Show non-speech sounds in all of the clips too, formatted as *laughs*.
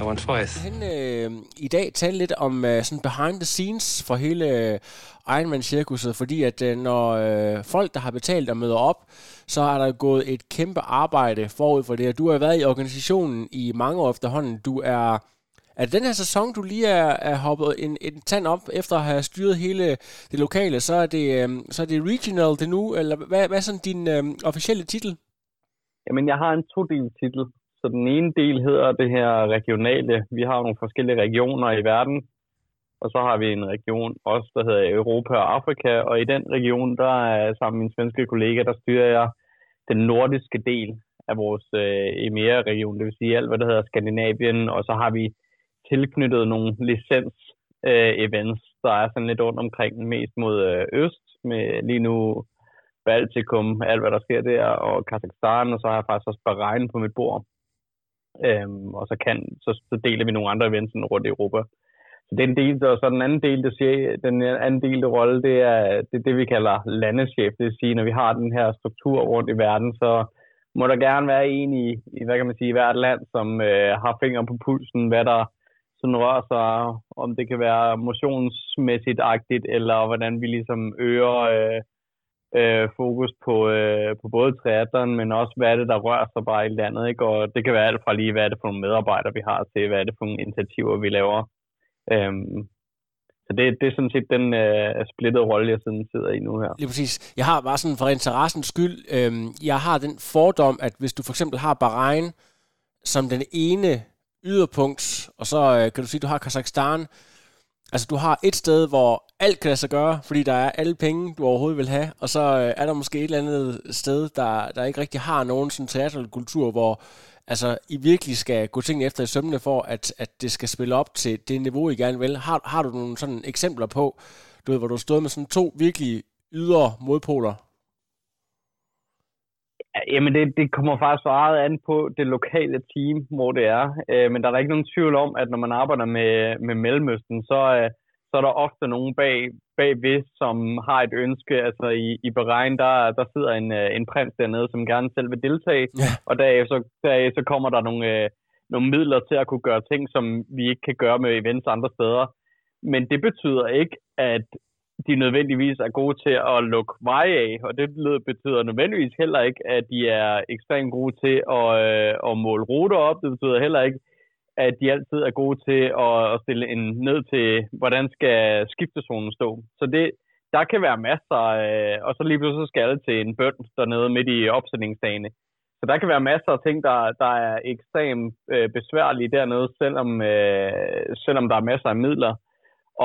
I won twice. Han øh, i dag tale lidt om øh, sådan behind the scenes for hele øh, Ironman-cirkuset, fordi at øh, når øh, folk, der har betalt og møder op, så har der gået et kæmpe arbejde forud for det, og du har været i organisationen i mange år efterhånden. Du er, er det den her sæson, du lige er, er hoppet en, en tand op, efter at have styret hele det lokale, så er det, øh, så er det regional det nu, eller hvad, hvad er sådan din øh, officielle titel? Jamen, jeg har en todel titel. Så den ene del hedder det her regionale. Vi har nogle forskellige regioner i verden, og så har vi en region også, der hedder Europa og Afrika, og i den region, der er sammen med min svenske kollega, der styrer jeg den nordiske del af vores øh, EMEA-region, det vil sige alt, hvad der hedder Skandinavien, og så har vi tilknyttet nogle licens-events, øh, der er sådan lidt rundt omkring, mest mod øh, øst, med lige nu Baltikum, alt hvad der sker der, og Kazakhstan, og så har jeg faktisk også Bahrain på mit bord. Øhm, og så, kan, så, så deler vi nogle andre events rundt i Europa. Så den del, og så den anden del, der siger, den anden del af rolle, det er det, det, vi kalder landeschef. Det vil sige, når vi har den her struktur rundt i verden, så må der gerne være en i, i hvad kan man sige, i hvert land, som øh, har fingre på pulsen, hvad der sådan rører sig, om det kan være motionsmæssigt agtigt, eller hvordan vi ligesom øger øh, øh, fokus på, øh, på både triathlon, men også hvad er det, der rører sig bare i landet. Ikke? Og det kan være alt fra lige, hvad er det for nogle medarbejdere, vi har, til hvad er det for nogle initiativer, vi laver. Øhm, så det, det er sådan set den øh, splittede rolle, jeg sådan sidder i nu her. Lige præcis. Jeg har bare sådan for interessens skyld, øh, jeg har den fordom, at hvis du for eksempel har Bahrain som den ene yderpunkt, og så øh, kan du sige, at du har Kazakhstan, Altså, du har et sted, hvor alt kan lade sig gøre, fordi der er alle penge, du overhovedet vil have, og så øh, er der måske et eller andet sted, der, der ikke rigtig har nogen sådan teaterkultur, hvor altså, I virkelig skal gå tingene efter i sømmene for, at, at det skal spille op til det niveau, I gerne vil. Har, har du nogle sådan eksempler på, du ved, hvor du har stået med sådan to virkelig ydre modpoler? Jamen, det, det kommer faktisk meget an på det lokale team, hvor det er. Øh, men der er ikke nogen tvivl om, at når man arbejder med, med Mellemøsten, så, øh, så er der ofte nogen bag, bagved, som har et ønske. Altså i, i Bahrain, der, der sidder en, øh, en prins dernede, som gerne selv vil deltage. Ja. Og derefter så, derefter så kommer der nogle, øh, nogle midler til at kunne gøre ting, som vi ikke kan gøre med events andre steder. Men det betyder ikke, at de nødvendigvis er gode til at lukke veje af, og det betyder nødvendigvis heller ikke, at de er ekstremt gode til at, øh, at måle ruter op. Det betyder heller ikke, at de altid er gode til at, at stille en ned til, hvordan skal skiftezonen stå. Så det, der kan være masser, øh, og så lige pludselig skal alle til en bønd dernede midt i opsætningsdagene. Så der kan være masser af ting, der, der er ekstremt øh, besværlige dernede, selvom, øh, selvom der er masser af midler.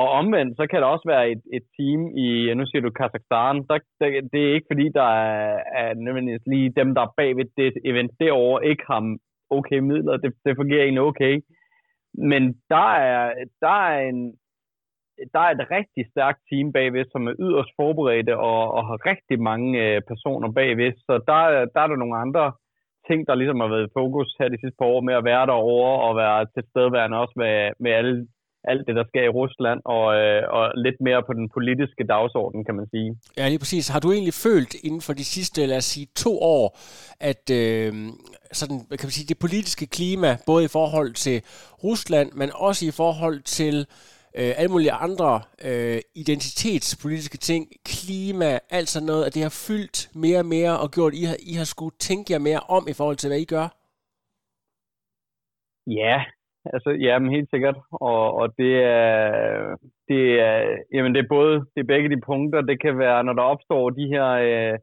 Og omvendt, så kan der også være et, et team i, nu siger du Kazakhstan, der, det, det er ikke fordi, der er, er nødvendigvis lige dem, der er bagved det event derovre, ikke har okay midler. Det, det fungerer egentlig okay. Men der er, der er en, der er et rigtig stærkt team bagved, som er yderst forberedte og, og har rigtig mange øh, personer bagved. Så der, der er der nogle andre ting, der ligesom har været i fokus her de sidste par år med at være derovre og være tilstedeværende også med, med alle alt det, der sker i Rusland, og, øh, og lidt mere på den politiske dagsorden, kan man sige. Ja, lige præcis. Har du egentlig følt inden for de sidste, lad os sige, to år, at øh, sådan, kan man sige, det politiske klima, både i forhold til Rusland, men også i forhold til øh, alle mulige andre øh, identitetspolitiske ting, klima, alt sådan noget, at det har fyldt mere og mere og gjort, at I har, I har skulle tænke jer mere om i forhold til, hvad I gør? Ja, Altså, ja, men helt sikkert. Og, og det er, det er, jamen det er både, det er begge de punkter. Det kan være, når der opstår de her øh,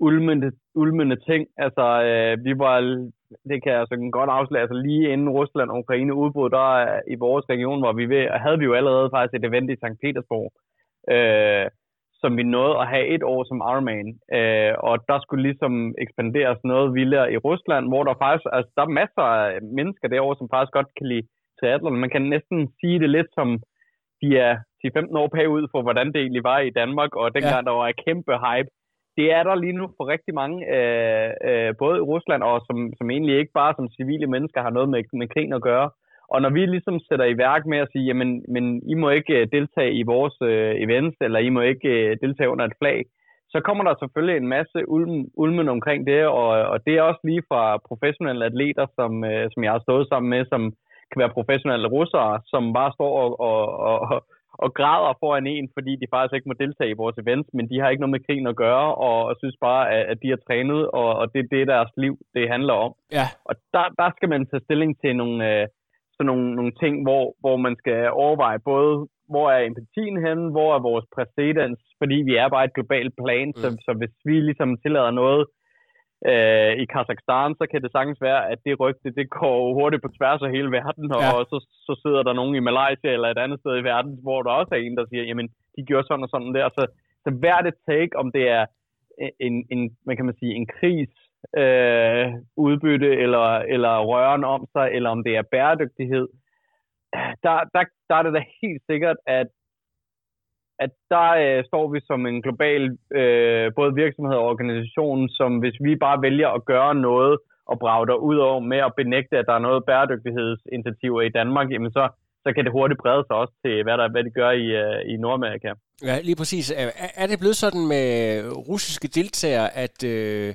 ulmende, ulmende ting. Altså, øh, vi var, det kan jeg altså godt afsløre, altså lige inden Rusland og Ukraine udbrud, der i vores region, hvor vi ved, havde vi jo allerede faktisk et event i St. Petersborg. Øh, som vi nåede at have et år som Ironman. Øh, og der skulle ligesom ekspanderes noget vildere i Rusland, hvor der faktisk, altså der er masser af mennesker derovre, som faktisk godt kan lide triathlon. Man kan næsten sige det lidt som, de er 10-15 år bagud for, hvordan det egentlig var i Danmark, og dengang ja. der var et kæmpe hype. Det er der lige nu for rigtig mange, øh, øh, både i Rusland og som, som egentlig ikke bare som civile mennesker har noget med, med krigen at gøre. Og når vi ligesom sætter i værk med at sige, jamen, men I må ikke øh, deltage i vores øh, events, eller I må ikke øh, deltage under et flag, så kommer der selvfølgelig en masse ulmen, ulmen omkring det, og, og det er også lige fra professionelle atleter, som, øh, som jeg har stået sammen med, som kan være professionelle russere, som bare står og, og, og, og græder foran en, fordi de faktisk ikke må deltage i vores events, men de har ikke noget med krigen at gøre, og, og synes bare, at, at de har trænet, og, og det er det, deres liv det handler om. Ja. Og der, der skal man tage stilling til nogle, øh, sådan nogle, nogle ting, hvor, hvor man skal overveje både, hvor er empatien henne, hvor er vores præcedens, fordi vi er bare et globalt plan, mm. så, så hvis vi ligesom tillader noget øh, i Kazakhstan, så kan det sagtens være, at det rygte, det går hurtigt på tværs af hele verden, og, ja. og så, så sidder der nogen i Malaysia eller et andet sted i verden, hvor der også er en, der siger, jamen, de gjorde sådan og sådan der. Så, så hver det take, om det er en, en, hvad kan man sige, en kris, øh, udbytte eller, eller røren om sig, eller om det er bæredygtighed, der, der, der er det da helt sikkert, at at der øh, står vi som en global øh, både virksomhed og organisation, som hvis vi bare vælger at gøre noget og brage der ud over med at benægte, at der er noget bæredygtighedsinitiativer i Danmark, jamen så, så kan det hurtigt brede sig også til, hvad, der, hvad det gør i, øh, i Nordamerika. Ja, lige præcis. Er det blevet sådan med russiske deltagere, at øh,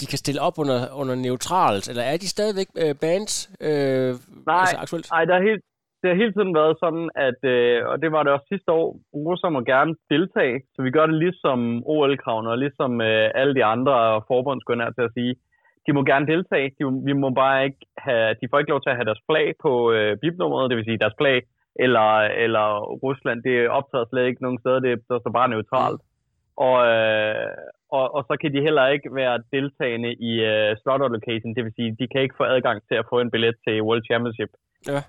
de kan stille op under, under neutralt, eller er de stadigvæk øh, bands øh, nej, altså aktuelt? Nej, der er helt, det har hele tiden været sådan, at, øh, og det var det også sidste år, russer må gerne deltage, så vi gør det ligesom OL-kravene og ligesom øh, alle de andre forbund, skulle jeg til at sige. De må gerne deltage, de, vi må bare ikke have, de får ikke lov til at have deres flag på øh, bibnummeret, det vil sige deres flag, eller, eller Rusland, det optager slet ikke nogen steder, det er så bare neutralt. Og, øh, og, og så kan de heller ikke være deltagende i øh, slaughter location, det vil sige, de kan ikke få adgang til at få en billet til World Championship. Ja.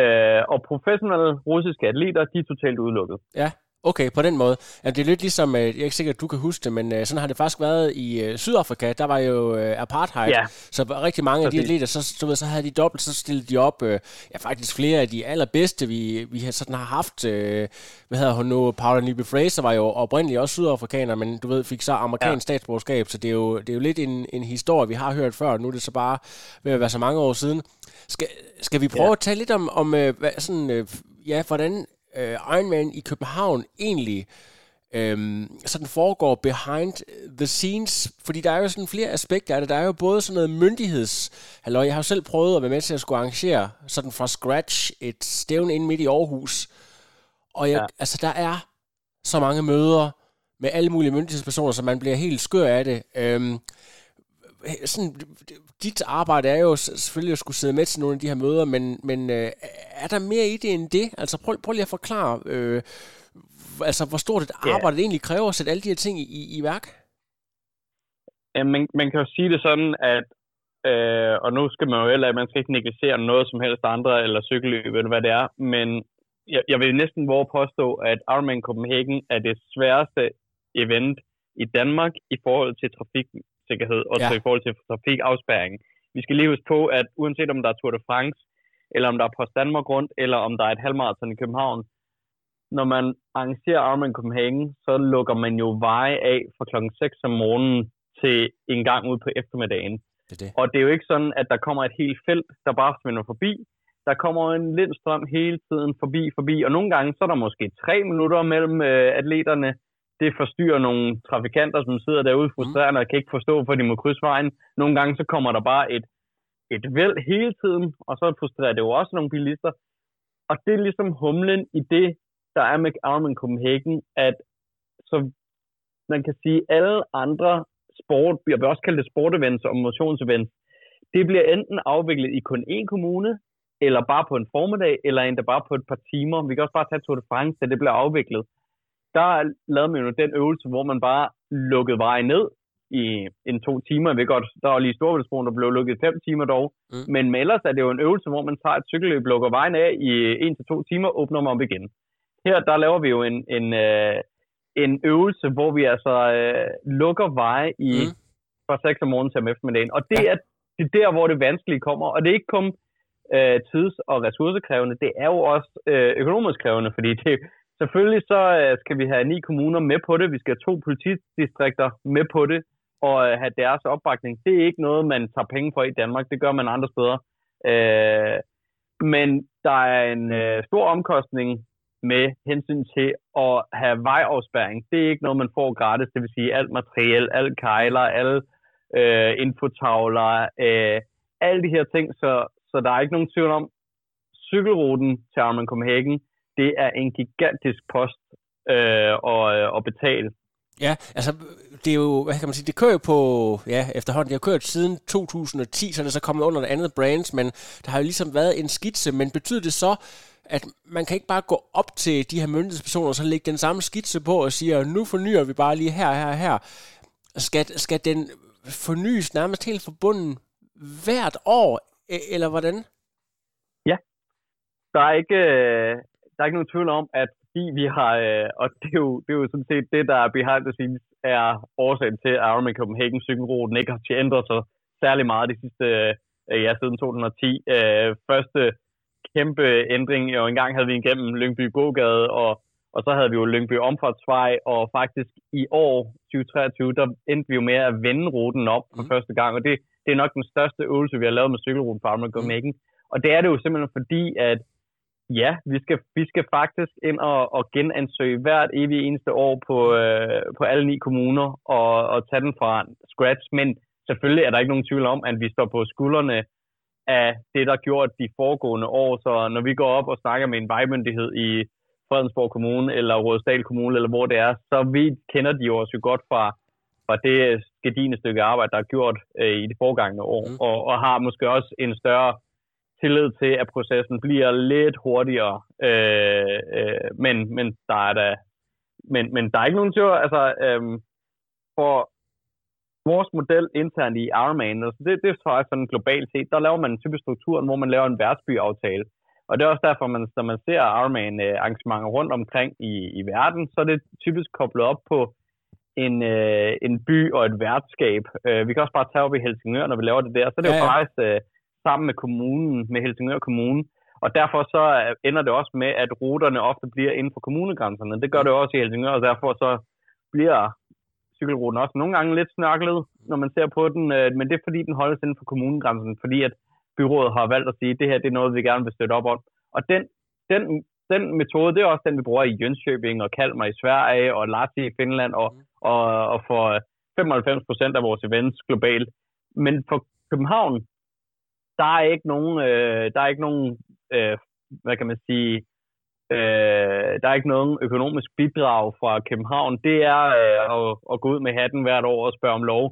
Øh, og professionelle russiske atleter, de er totalt udelukket. Ja, Okay, på den måde. Ja, det er lidt ligesom, øh, jeg er ikke sikker, at du kan huske det, men øh, sådan har det faktisk været i øh, Sydafrika. Der var jo apartheid, ja. så rigtig mange af de atleter, så, så, ved, så havde de dobbelt, så stillede de op, ja faktisk flere af de allerbedste, vi, vi sådan har haft. hvad hedder hun nu? Paula Nibe Fraser var jo oprindeligt også sydafrikaner, men du ved, fik så amerikansk ja. statsborgerskab, så det er jo, det er jo lidt en, en historie, vi har hørt før. Nu er det så bare ved at være så mange år siden. Skal, skal vi prøve ja. at tale lidt om, om hvad, sådan, ja, hvordan øh, Ironman i København egentlig øhm, sådan foregår behind the scenes, fordi der er jo sådan flere aspekter af det. Der er jo både sådan noget myndigheds... Halløj, jeg har jo selv prøvet at være med til at skulle arrangere sådan fra scratch et stævn ind midt i Aarhus. Og jeg, ja. altså, der er så mange møder med alle mulige myndighedspersoner, så man bliver helt skør af det. Øhm, sådan, dit arbejde er jo selvfølgelig at skulle sidde med til nogle af de her møder, men, men øh, er der mere i det end det? Altså prøv, prøv lige at forklare, øh, altså hvor stort et arbejde yeah. det egentlig kræver at sætte alle de her ting i, i, værk? Ja, man, man kan jo sige det sådan, at øh, og nu skal man jo heller man skal ikke negligere noget som helst andre, eller cykelløb, eller hvad det er, men jeg, jeg vil næsten våge påstå, at Ironman Copenhagen er det sværeste event i Danmark i forhold til trafiksikkerhed og ja. i forhold til trafikafspærring. Vi skal lige huske på, at uanset om der er Tour de France, eller om der er Post Danmark rundt, eller om der er et halvmarathon i København, når man arrangerer Ironman Copenhagen, så lukker man jo veje af fra klokken 6 om morgenen til en gang ud på eftermiddagen. Det det. Og det er jo ikke sådan, at der kommer et helt felt, der bare svinder forbi. Der kommer en lind strøm hele tiden forbi, forbi, og nogle gange så er der måske tre minutter mellem øh, atleterne. Det forstyrrer nogle trafikanter, som sidder derude frustrerende og kan ikke forstå, hvor de må krydse vejen. Nogle gange så kommer der bare et et væld hele tiden, og så frustrerer det jo også nogle bilister. Og det er ligesom humlen i det, der er med Ironman Copenhagen, at så man kan sige, alle andre sport, jeg vil også kalde det sportevents og motionsevents, det bliver enten afviklet i kun én kommune, eller bare på en formiddag, eller endda bare på et par timer. Vi kan også bare tage Tour de France, da det bliver afviklet. Der lavede man jo den øvelse, hvor man bare lukkede vejen ned, i en to timer. Jeg ved godt, der var lige Storbritannien, der blev lukket fem timer dog. Mm. Men, men ellers er det jo en øvelse, hvor man tager et cykelløb, lukker vejen af i en til to timer, åbner man op igen. Her der laver vi jo en, en, øh, en øvelse, hvor vi altså øh, lukker veje i mm. fra 6 om morgenen til om eftermiddagen. Og det ja. er, det er der, hvor det vanskelige kommer. Og det er ikke kun øh, tids- og ressourcekrævende, det er jo også øh, økonomisk krævende, fordi det, selvfølgelig så øh, skal vi have ni kommuner med på det, vi skal have to politidistrikter med på det, og øh, have deres opbakning. Det er ikke noget, man tager penge for i Danmark, det gør man andre steder. Øh, men der er en øh, stor omkostning med hensyn til at have vejafspæring. Det er ikke noget, man får gratis, det vil sige alt materiel, alt kejler, alle øh, infotavler, øh, alle de her ting, så, så der er ikke nogen tvivl om, cykelruten til Arman Copenhagen, det er en gigantisk post øh, at, at betale. Ja, altså det er jo, hvad kan man sige, det kører jo på, ja, efterhånden, det har kørt siden 2010, så er det så kommet under et andet brands, men der har jo ligesom været en skitse, men betyder det så, at man kan ikke bare gå op til de her myndighedspersoner og så lægge den samme skitse på og sige, nu fornyer vi bare lige her, her, her. Skal, skal den fornyes nærmest helt forbundet hvert år, e- eller hvordan? Ja. Der er ikke, øh, der er ikke nogen tvivl om, at fordi vi har, øh, og det er, jo, det er jo sådan set det, der er behind the scenes, er årsagen til, at Ironman Copenhagen cykelruten ikke har ændret sig særlig meget de sidste, øh, ja, siden 2010. Første kæmpe ændring. Jo, engang havde vi igennem Lyngby Gågade, og, og så havde vi jo Lyngby Omfartsvej, og faktisk i år 2023, der endte vi jo med at vende ruten op for mm. første gang, og det, det er nok den største øvelse, vi har lavet med cykelruten på Amager Copenhagen. Mm. Og det er det jo simpelthen fordi, at ja, vi skal, vi skal faktisk ind og, og genansøge hvert evig eneste år på, øh, på alle ni kommuner og, og tage den fra scratch, men selvfølgelig er der ikke nogen tvivl om, at vi står på skuldrene af det, der er gjort de foregående år. Så når vi går op og snakker med en vejmyndighed i Fredensborg Kommune eller Rådsdal Kommune, eller hvor det er, så vi kender de jo også godt fra, fra det skadine stykke arbejde, der er gjort øh, i de foregående år, mm. og, og har måske også en større tillid til, at processen bliver lidt hurtigere. Øh, øh, men, men der er der, men, men der er ikke nogen tvivl, altså øh, for vores model internt i Ironman, altså det, det er faktisk sådan globalt set, der laver man en typisk struktur, hvor man laver en værtsbyaftale. Og det er også derfor, man, når man ser Ironman arrangementer rundt omkring i, i verden, så er det typisk koblet op på en, øh, en by og et værtskab. Øh, vi kan også bare tage op i Helsingør, når vi laver det der. Så det er ja, ja. jo faktisk øh, sammen med kommunen, med Helsingør Kommune. Og derfor så ender det også med, at ruterne ofte bliver inden for kommunegrænserne. Det gør det også i Helsingør, og derfor så bliver cykelruten også nogle gange lidt snørklet, når man ser på den, øh, men det er fordi, den holdes inden for kommunegrænsen, fordi at byrådet har valgt at sige, at det her det er noget, vi gerne vil støtte op om. Og den, den, den metode, det er også den, vi bruger i Jönköping og Kalmar i Sverige og Lahti i Finland og, og, og for 95 procent af vores events globalt. Men for København, der er ikke nogen, øh, der er ikke nogen øh, hvad kan man sige, Øh, der er ikke nogen økonomisk bidrag fra København. Det er øh, at, at gå ud med hatten hvert år og spørge om lov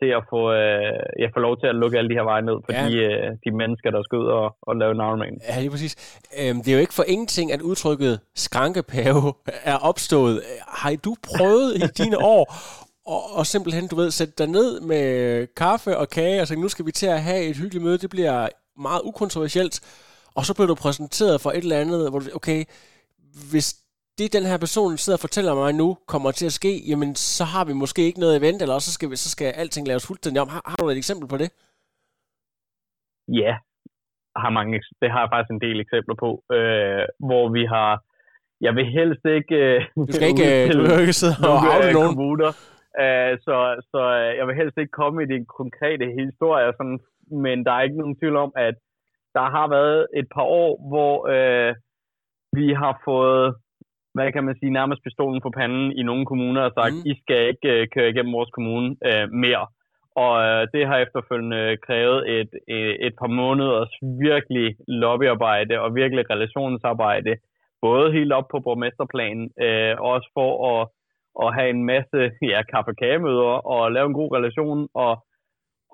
til at få, øh, jeg får lov til at lukke alle de her veje ned for ja. de, øh, de mennesker, der skal ud og, og lave en Ironman. Ja, lige præcis. Øhm, det er jo ikke for ingenting, at udtrykket skrankepave er opstået. Har du prøvet i dine *laughs* år og, og simpelthen, du ved, sætte dig ned med kaffe og kage, og så nu skal vi til at have et hyggeligt møde, det bliver meget ukontroversielt, og så bliver du præsenteret for et eller andet, hvor du okay, hvis det den her person sidder og fortæller mig nu kommer til at ske, jamen så har vi måske ikke noget event, eller så skal, vi, så skal alting laves fuldstændig om. Har, har du et eksempel på det? Ja, har mange, det har jeg faktisk en del eksempler på, øh, hvor vi har, jeg vil helst ikke... Øh, du skal ikke, *laughs* øh, du ikke sidde og afle nogen. Kommuner, øh, så, så øh, jeg vil helst ikke komme i de konkrete historier, sådan, men der er ikke nogen tvivl om, at der har været et par år, hvor øh, vi har fået, hvad kan man sige, nærmest pistolen på panden i nogle kommuner og sagt, mm. I skal ikke øh, køre igennem vores kommune øh, mere. Og øh, det har efterfølgende krævet et, et, et par måneders virkelig lobbyarbejde og virkelig relationsarbejde, både helt op på borgmesterplanen, øh, også for at, og have en masse *laughs* ja, kaffe-kagemøder og lave en god relation og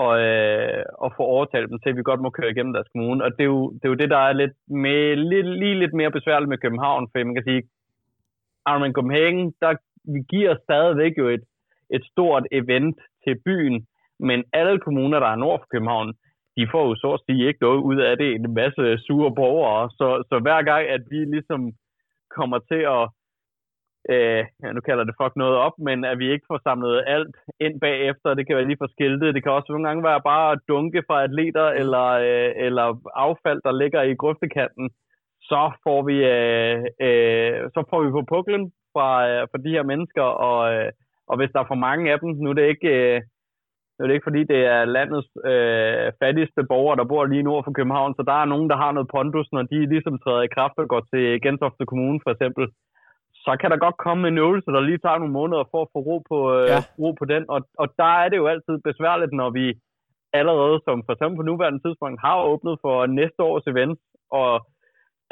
og, øh, og få overtalt dem til, at vi godt må køre igennem deres kommune. Og det er jo det, er jo det der er lidt med, lidt, lige lidt mere besværligt med København, for man kan sige, Ironman Copenhagen, der vi giver stadigvæk jo et, et stort event til byen, men alle kommuner, der er nord for København, de får jo så at sige ikke noget ud af det, en masse sure borgere. Så, så hver gang, at vi ligesom kommer til at øh, nu kalder det fuck noget op, men at vi ikke får samlet alt ind bagefter. Det kan være lige for skiltet. Det kan også nogle gange være bare dunke fra atleter eller, øh, eller affald, der ligger i grøftekanten. Så får vi, øh, øh, så får vi på puklen fra, øh, fra de her mennesker, og, øh, og hvis der er for mange af dem, nu er det ikke... Øh, nu er det ikke fordi, det er landets øh, fattigste borgere, der bor lige nord for København, så der er nogen, der har noget pondus, når de ligesom træder i kraft og går til Gentofte Kommune for eksempel så kan der godt komme en øvelse, der lige tager nogle måneder for at få ro på, øh, ja. ro på den. Og, og der er det jo altid besværligt, når vi allerede, som for eksempel på nuværende tidspunkt, har åbnet for næste års event. Og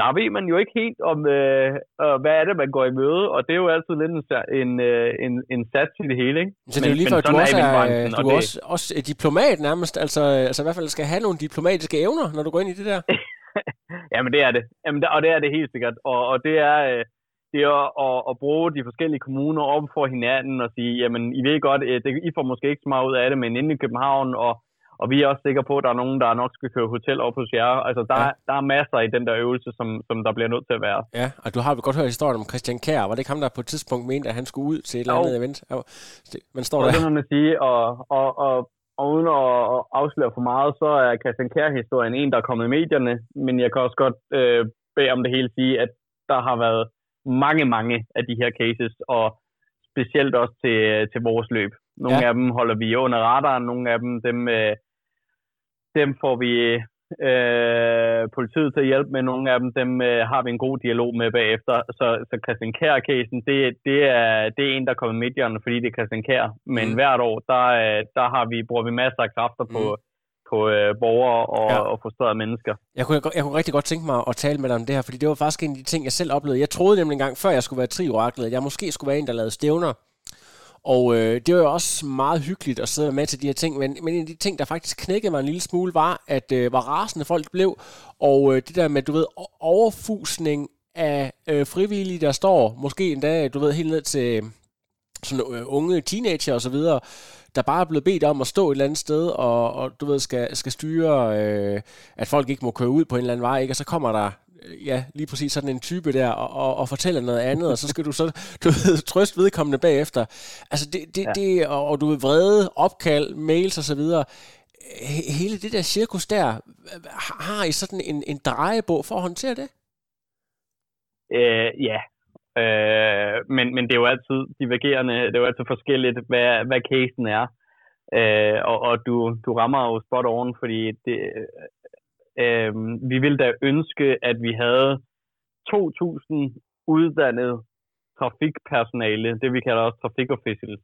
der ved man jo ikke helt om, øh, øh, hvad er det, man går i møde, og det er jo altid lidt en, en, øh, en, en sats i det hele, ikke? Så det er jo lige før, at du også er, er du er også, også diplomat nærmest, altså, altså i hvert fald skal have nogle diplomatiske evner, når du går ind i det der. *laughs* Jamen det er det, Jamen, og det er det helt sikkert, og, og det er... Øh, det er at, at bruge de forskellige kommuner op for hinanden og sige, jamen, I ved godt, det, I får måske ikke så meget ud af det, men inde i København, og, og vi er også sikre på, at der er nogen, der nok skal køre hotel op hos jer. Altså, der, ja. der er masser i den der øvelse, som, som der bliver nødt til at være. Ja, og du har vel godt hørt historien om Christian Kær. Var det ikke ham, der på et tidspunkt mente, at han skulle ud til et eller andet event? Man står der. Det må man sige, og, og, og, og uden at afsløre for meget, så er Christian Kær-historien en, der er kommet i medierne, men jeg kan også godt øh, bede om det hele sige, at der har været mange, mange af de her cases, og specielt også til, til vores løb. Nogle ja. af dem holder vi under radaren, nogle af dem, dem, øh, dem får vi øh, politiet til at hjælpe med, nogle af dem, dem øh, har vi en god dialog med bagefter. Så, så Christian Kjær-casen, det, det, er, det er en, der kommer i medierne, fordi det er Christian Kjær. Men mm. hvert år, der, øh, der har vi, bruger vi masser af kræfter på, mm på øh, borgere og, ja. og frustrerede mennesker. Jeg kunne, jeg, jeg kunne rigtig godt tænke mig at tale med dig om det her, fordi det var faktisk en af de ting, jeg selv oplevede. Jeg troede nemlig engang, før jeg skulle være trioraklet, at jeg måske skulle være en, der lavede stævner. Og øh, det var jo også meget hyggeligt at sidde med til de her ting, men, men en af de ting, der faktisk knækkede mig en lille smule, var, at øh, hvor rasende folk blev, og øh, det der med, du ved, overfusning af øh, frivillige, der står, måske endda, du ved, helt ned til sådan øh, unge teenager og så videre, der bare er blevet bedt om at stå et eller andet sted, og, og du ved, skal, skal styre, øh, at folk ikke må køre ud på en eller anden vej, ikke? og så kommer der øh, ja, lige præcis sådan en type der, og, og, og fortæller noget andet, og så skal du så, du ved, *laughs* trøst vedkommende bagefter. Altså, det, det, ja. det og, og du ved, vrede, opkald, mails og så videre, hele det der cirkus der, har I sådan en, en drejebog for at håndtere det? Øh, ja, Øh, men, men det er jo altid divergerende, det er jo altid forskelligt, hvad, hvad casen er. Øh, og og du, du rammer jo spot on, fordi det, øh, vi ville da ønske, at vi havde 2.000 uddannet trafikpersonale, det vi kalder også trafikofficials,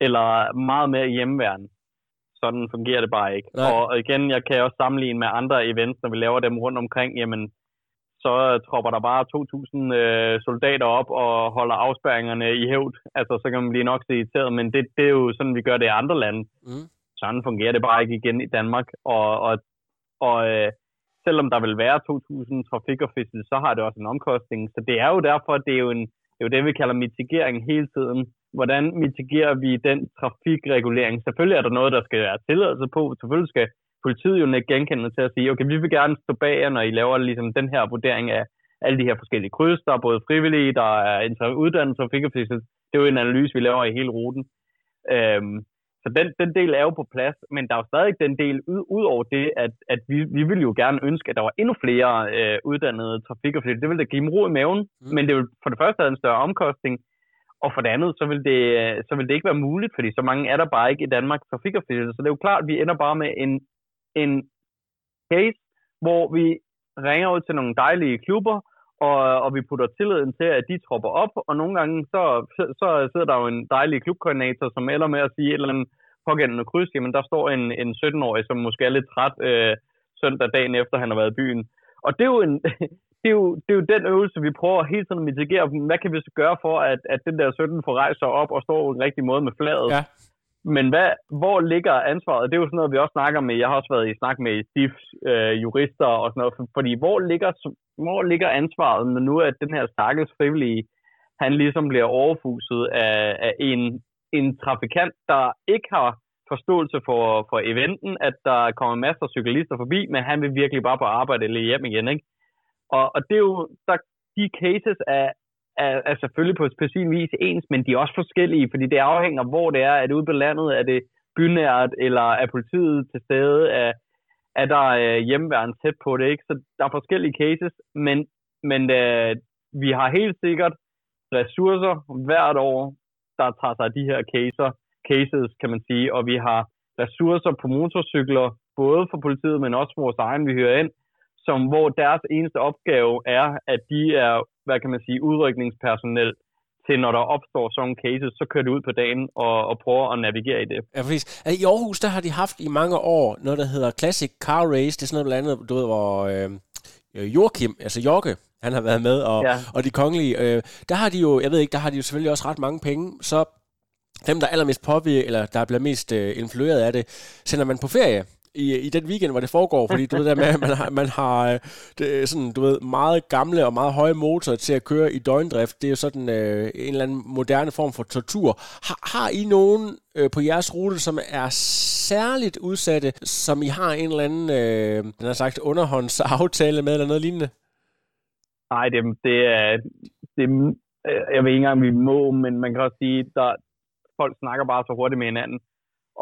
eller meget mere hjemmeværende. Sådan fungerer det bare ikke. Nej. Og igen, jeg kan også sammenligne med andre events, når vi laver dem rundt omkring, jamen så tropper der bare 2.000 øh, soldater op og holder afspærringerne i hævd. Altså, så kan man blive nok så irriteret, men det, det er jo sådan, vi gør det i andre lande. Mm. Sådan fungerer det bare ikke igen i Danmark. Og, og, og øh, selvom der vil være 2.000 trafikofficials, så har det også en omkostning. Så det er jo derfor, det er jo, en, det er jo det, vi kalder mitigering hele tiden. Hvordan mitigerer vi den trafikregulering? Selvfølgelig er der noget, der skal være tilladelse på. Selvfølgelig skal politiet jo ikke genkendende til at sige, okay, vi vil gerne stå bag jer, når I laver ligesom den her vurdering af alle de her forskellige kryds. Der er både frivillige, der er uddannelse og fingerfisket. Det er jo en analyse, vi laver i hele ruten. Øhm, så den, den del er jo på plads, men der er jo stadig den del ud, ud over det, at, at vi, vi vil jo gerne ønske, at der var endnu flere øh, uddannede trafikofficerer. Det vil da give dem ro i maven, mm. men det vil for det første have en større omkostning, og for det andet, så vil, det, så vil det ikke være muligt, fordi så mange er der bare ikke i Danmark trafikofficerer. Så det er jo klart, at vi ender bare med en en case, hvor vi ringer ud til nogle dejlige klubber, og, og vi putter tilliden til, at de tropper op, og nogle gange så, så sidder der jo en dejlig klubkoordinator, som ender med at sige et eller andet pågældende kryds, jamen der står en, en 17-årig, som måske er lidt træt øh, søndag dagen efter, han har været i byen. Og det er jo en, *laughs* det er jo, det er jo den øvelse, vi prøver hele tiden at mitigere. Hvad kan vi så gøre for, at, at den der 17 får rejst sig op og står på en rigtig måde med fladet? Ja. Men hvad, hvor ligger ansvaret? Det er jo sådan noget, vi også snakker med. Jeg har også været i snak med STIFs øh, jurister og sådan noget. Fordi hvor ligger, hvor ligger ansvaret, når nu at den her stakkels frivillige, han ligesom bliver overfuset af, af en, en trafikant, der ikke har forståelse for, for eventen, at der kommer masser af cyklister forbi, men han vil virkelig bare på arbejde eller hjem igen. Ikke? Og, og det er jo, der, de cases er er, er selvfølgelig på sin vis ens, men de er også forskellige, fordi det afhænger, hvor det er. Er det ude på landet? Er det bynært? Eller er politiet til stede? Er, er der øh, hjemmeværende tæt på det? Ikke? Så der er forskellige cases, men, men øh, vi har helt sikkert ressourcer hvert år, der tager sig af de her caser, cases, kan man sige, og vi har ressourcer på motorcykler, både for politiet, men også for vores egen, vi hører ind, som, hvor deres eneste opgave er, at de er, hvad kan man sige, udrykningspersonel til, når der opstår sådan cases, så kører de ud på dagen og, og prøver at navigere i det. Ja, præcis. I Aarhus, der har de haft i mange år noget, der hedder Classic Car Race. Det er sådan noget blandt andet, du ved, hvor øh, Joachim, altså Jorke, han har været med, og, ja. og de kongelige, øh, der har de jo, jeg ved ikke, der har de jo selvfølgelig også ret mange penge, så dem, der er allermest påvirket, eller der bliver mest øh, influeret af det, sender man på ferie i, i den weekend, hvor det foregår, fordi du ved der med, at man har, man har øh, det, sådan, du ved, meget gamle og meget høje motorer til at køre i døgndrift. Det er jo sådan øh, en eller anden moderne form for tortur. Har, har I nogen øh, på jeres rute, som er særligt udsatte, som I har en eller anden, øh, den har sagt, underhåndsaftale med, eller noget lignende? Nej, det, det er, det, øh, jeg ved ikke engang, vi må, men man kan også sige, der, folk snakker bare så hurtigt med hinanden.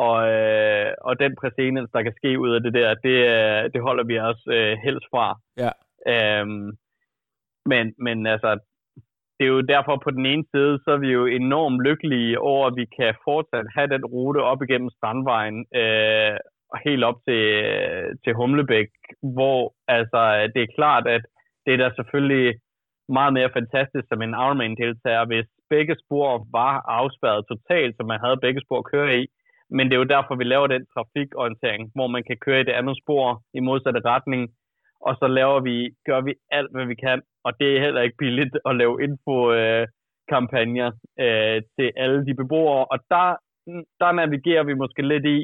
Og, øh, og den præcedens, der kan ske ud af det der, det, øh, det holder vi også øh, helst fra. Ja. Øhm, men, men altså, det er jo derfor på den ene side, så er vi jo enormt lykkelige over, at vi kan fortsat have den rute op igennem Strandvejen, øh, helt op til, til Humlebæk, hvor altså, det er klart, at det er da selvfølgelig meget mere fantastisk som en Ironman-deltager, hvis begge spor var afspærret totalt, så man havde begge spor at køre i. Men det er jo derfor, vi laver den trafikorientering, hvor man kan køre i det andet spor i modsatte retning, og så laver vi, gør vi alt, hvad vi kan, og det er heller ikke billigt at lave info-kampagner øh, til alle de beboere, og der, der navigerer vi måske lidt i,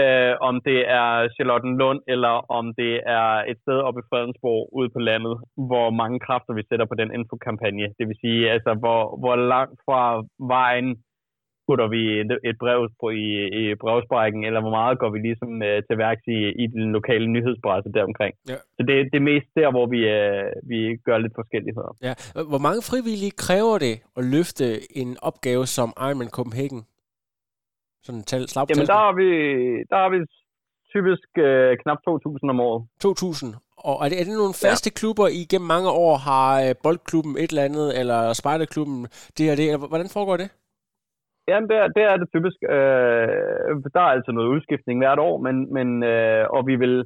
øh, om det er Charlottenlund, eller om det er et sted oppe i Fredensborg ude på landet, hvor mange kræfter vi sætter på den infokampagne. Det vil sige, altså, hvor, hvor langt fra vejen putter vi et, et brev på i, i brevsprækken, eller hvor meget går vi ligesom øh, til værks i, i den lokale nyhedspresse deromkring. Ja. Så det, det er mest der, hvor vi, øh, vi gør lidt forskelligheder. Ja. Hvor mange frivillige kræver det at løfte en opgave som Ironman Copenhagen? Sådan tal, slap Jamen, der har vi, der har vi typisk øh, knap 2.000 om året. 2.000. Og er det, er det nogle faste ja. klubber, I gennem mange år har øh, boldklubben et eller andet, eller spejderklubben det og det? Eller, hvordan foregår det? Ja, det er, det er det typisk. Øh, der er altså noget udskiftning hvert år, men, men øh, og vi vil,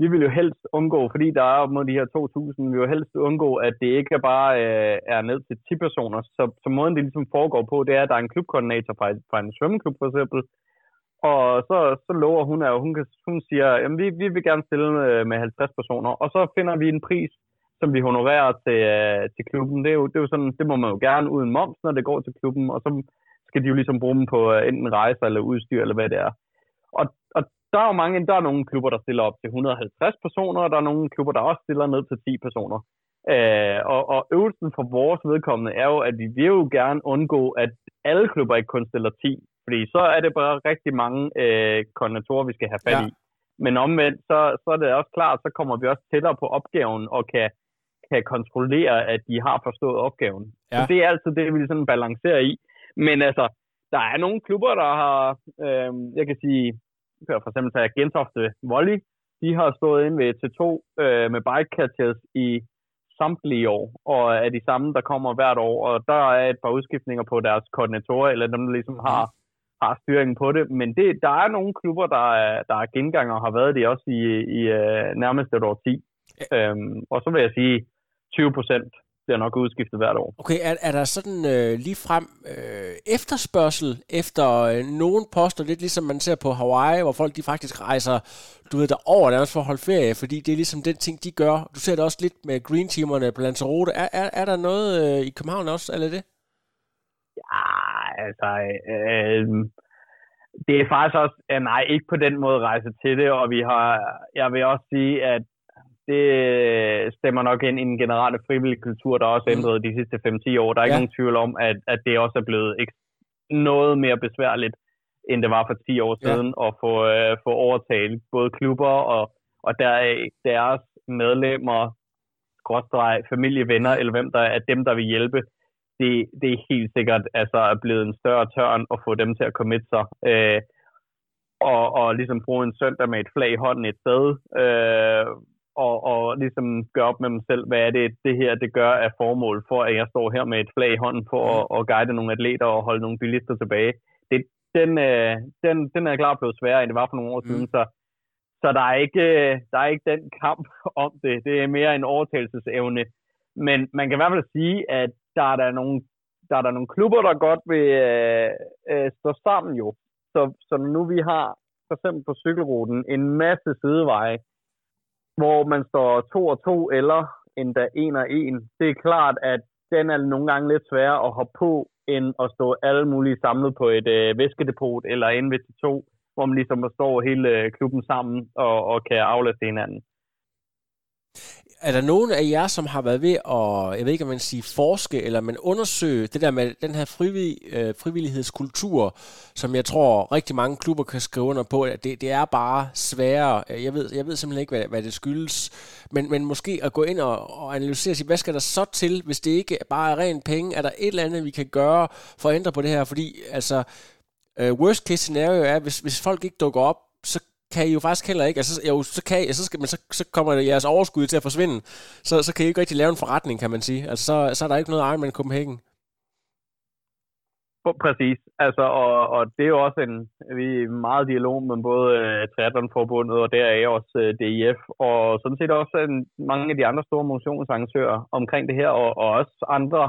vi vil jo helst undgå, fordi der er op mod de her 2.000, vi vil jo helst undgå, at det ikke bare øh, er ned til 10 personer. Så, så måden det ligesom foregår på, det er, at der er en klubkoordinator fra, fra en svømmeklub for eksempel, og så, så lover hun, at hun, kan, hun siger, at vi, vi vil gerne stille øh, med 50 personer, og så finder vi en pris, som vi honorerer til, øh, til klubben. Det er, jo, det er jo sådan, det må man jo gerne uden moms, når det går til klubben, og så skal de jo ligesom bruge dem på uh, enten rejser eller udstyr, eller hvad det er. Og, og der er jo mange, der er nogle klubber, der stiller op til 150 personer, og der er nogle klubber, der også stiller ned til 10 personer. Uh, og, og øvelsen for vores vedkommende er jo, at vi vil jo gerne undgå, at alle klubber ikke kun stiller 10, fordi så er det bare rigtig mange uh, koordinatorer, vi skal have fat ja. i. Men omvendt, så, så er det også klart, så kommer vi også tættere på opgaven og kan, kan kontrollere, at de har forstået opgaven. Ja. Så det er altid det, vi sådan balancerer i. Men altså, der er nogle klubber, der har, øh, jeg kan sige, for eksempel tage Gentofte Volley, de har stået ind ved T2 øh, med bike catchers i samtlige år, og er de samme, der kommer hvert år, og der er et par udskiftninger på deres koordinatorer, eller dem, der ligesom har, har styringen på det, men det, der er nogle klubber, der er, der er genganger og har været det også i, i uh, nærmest et år 10. Ja. Øhm, og så vil jeg sige 20 procent bliver nok udskiftet hvert år. Okay, er, er der sådan øh, lige frem øh, efterspørgsel efter øh, nogen poster, lidt ligesom man ser på Hawaii, hvor folk de faktisk rejser, du ved, der over deres for at holde ferie, fordi det er ligesom den ting, de gør. Du ser det også lidt med green teamerne på Lanzarote. Er, er, er der noget øh, i København også, eller det? Ja, altså, øh, det er faktisk også, øh, nej, ikke på den måde rejse til det, og vi har, jeg vil også sige, at det øh, stemmer nok ind i den generelle frivillige kultur, der er også mm. ændret de sidste 5-10 år. Der er ikke ja. nogen tvivl om, at, at det også er blevet noget mere besværligt, end det var for 10 år siden, ja. at få, uh, få overtalt både klubber og, og der, deres medlemmer, skråstreg, familievenner, eller hvem der er dem, der vil hjælpe, det, det er helt sikkert altså, er blevet en større tørn at få dem til at komme sig. Øh, og, og ligesom bruge en søndag med et flag i hånden et sted, øh, og, og ligesom gøre op med dem selv, hvad er det, det her det gør af formål for, at jeg står her med et flag i hånden for at, at guide nogle atleter og holde nogle bilister tilbage. Det, den, øh, den, den er klart blevet sværere, end det var for nogle år siden, mm. så, så der, er ikke, der er ikke den kamp *laughs* om det. Det er mere en overtagelsesevne. Men man kan i hvert fald sige, at der er der nogle, der er der nogle klubber, der godt vil øh, øh, stå sammen jo. Så, så nu vi har for eksempel på cykelruten en masse sideveje, hvor man står to og to eller endda en og en. Det er klart, at den er nogle gange lidt sværere at hoppe på, end at stå alle mulige samlet på et øh, væskedepot eller inde ved to, hvor man ligesom står hele øh, klubben sammen og, og kan aflaste hinanden. Er der nogen af jer, som har været ved at, jeg ved ikke om man siger forske, eller man undersøge det der med den her frivillig, øh, frivillighedskultur, som jeg tror rigtig mange klubber kan skrive under på, at det, det er bare sværere. Øh, jeg ved, jeg ved simpelthen ikke, hvad, hvad det skyldes. Men, men måske at gå ind og, og analysere sig, hvad skal der så til, hvis det ikke bare er rent penge? Er der et eller andet, vi kan gøre for at ændre på det her? Fordi altså, øh, worst case scenario er, hvis, hvis folk ikke dukker op, så kan I jo faktisk heller ikke, altså jo, så kan I, altså, så, skal, men så, så kommer jeres overskud til at forsvinde, så, så kan I ikke rigtig lave en forretning, kan man sige. Altså så, så er der ikke noget Ironman Copenhagen. Præcis, altså, og, og det er jo også en, vi er meget dialog med både uh, Triathlonforbundet og deraf også uh, øh, DIF, og sådan set også en, mange af de andre store motionsarrangører omkring det her, og, og også andre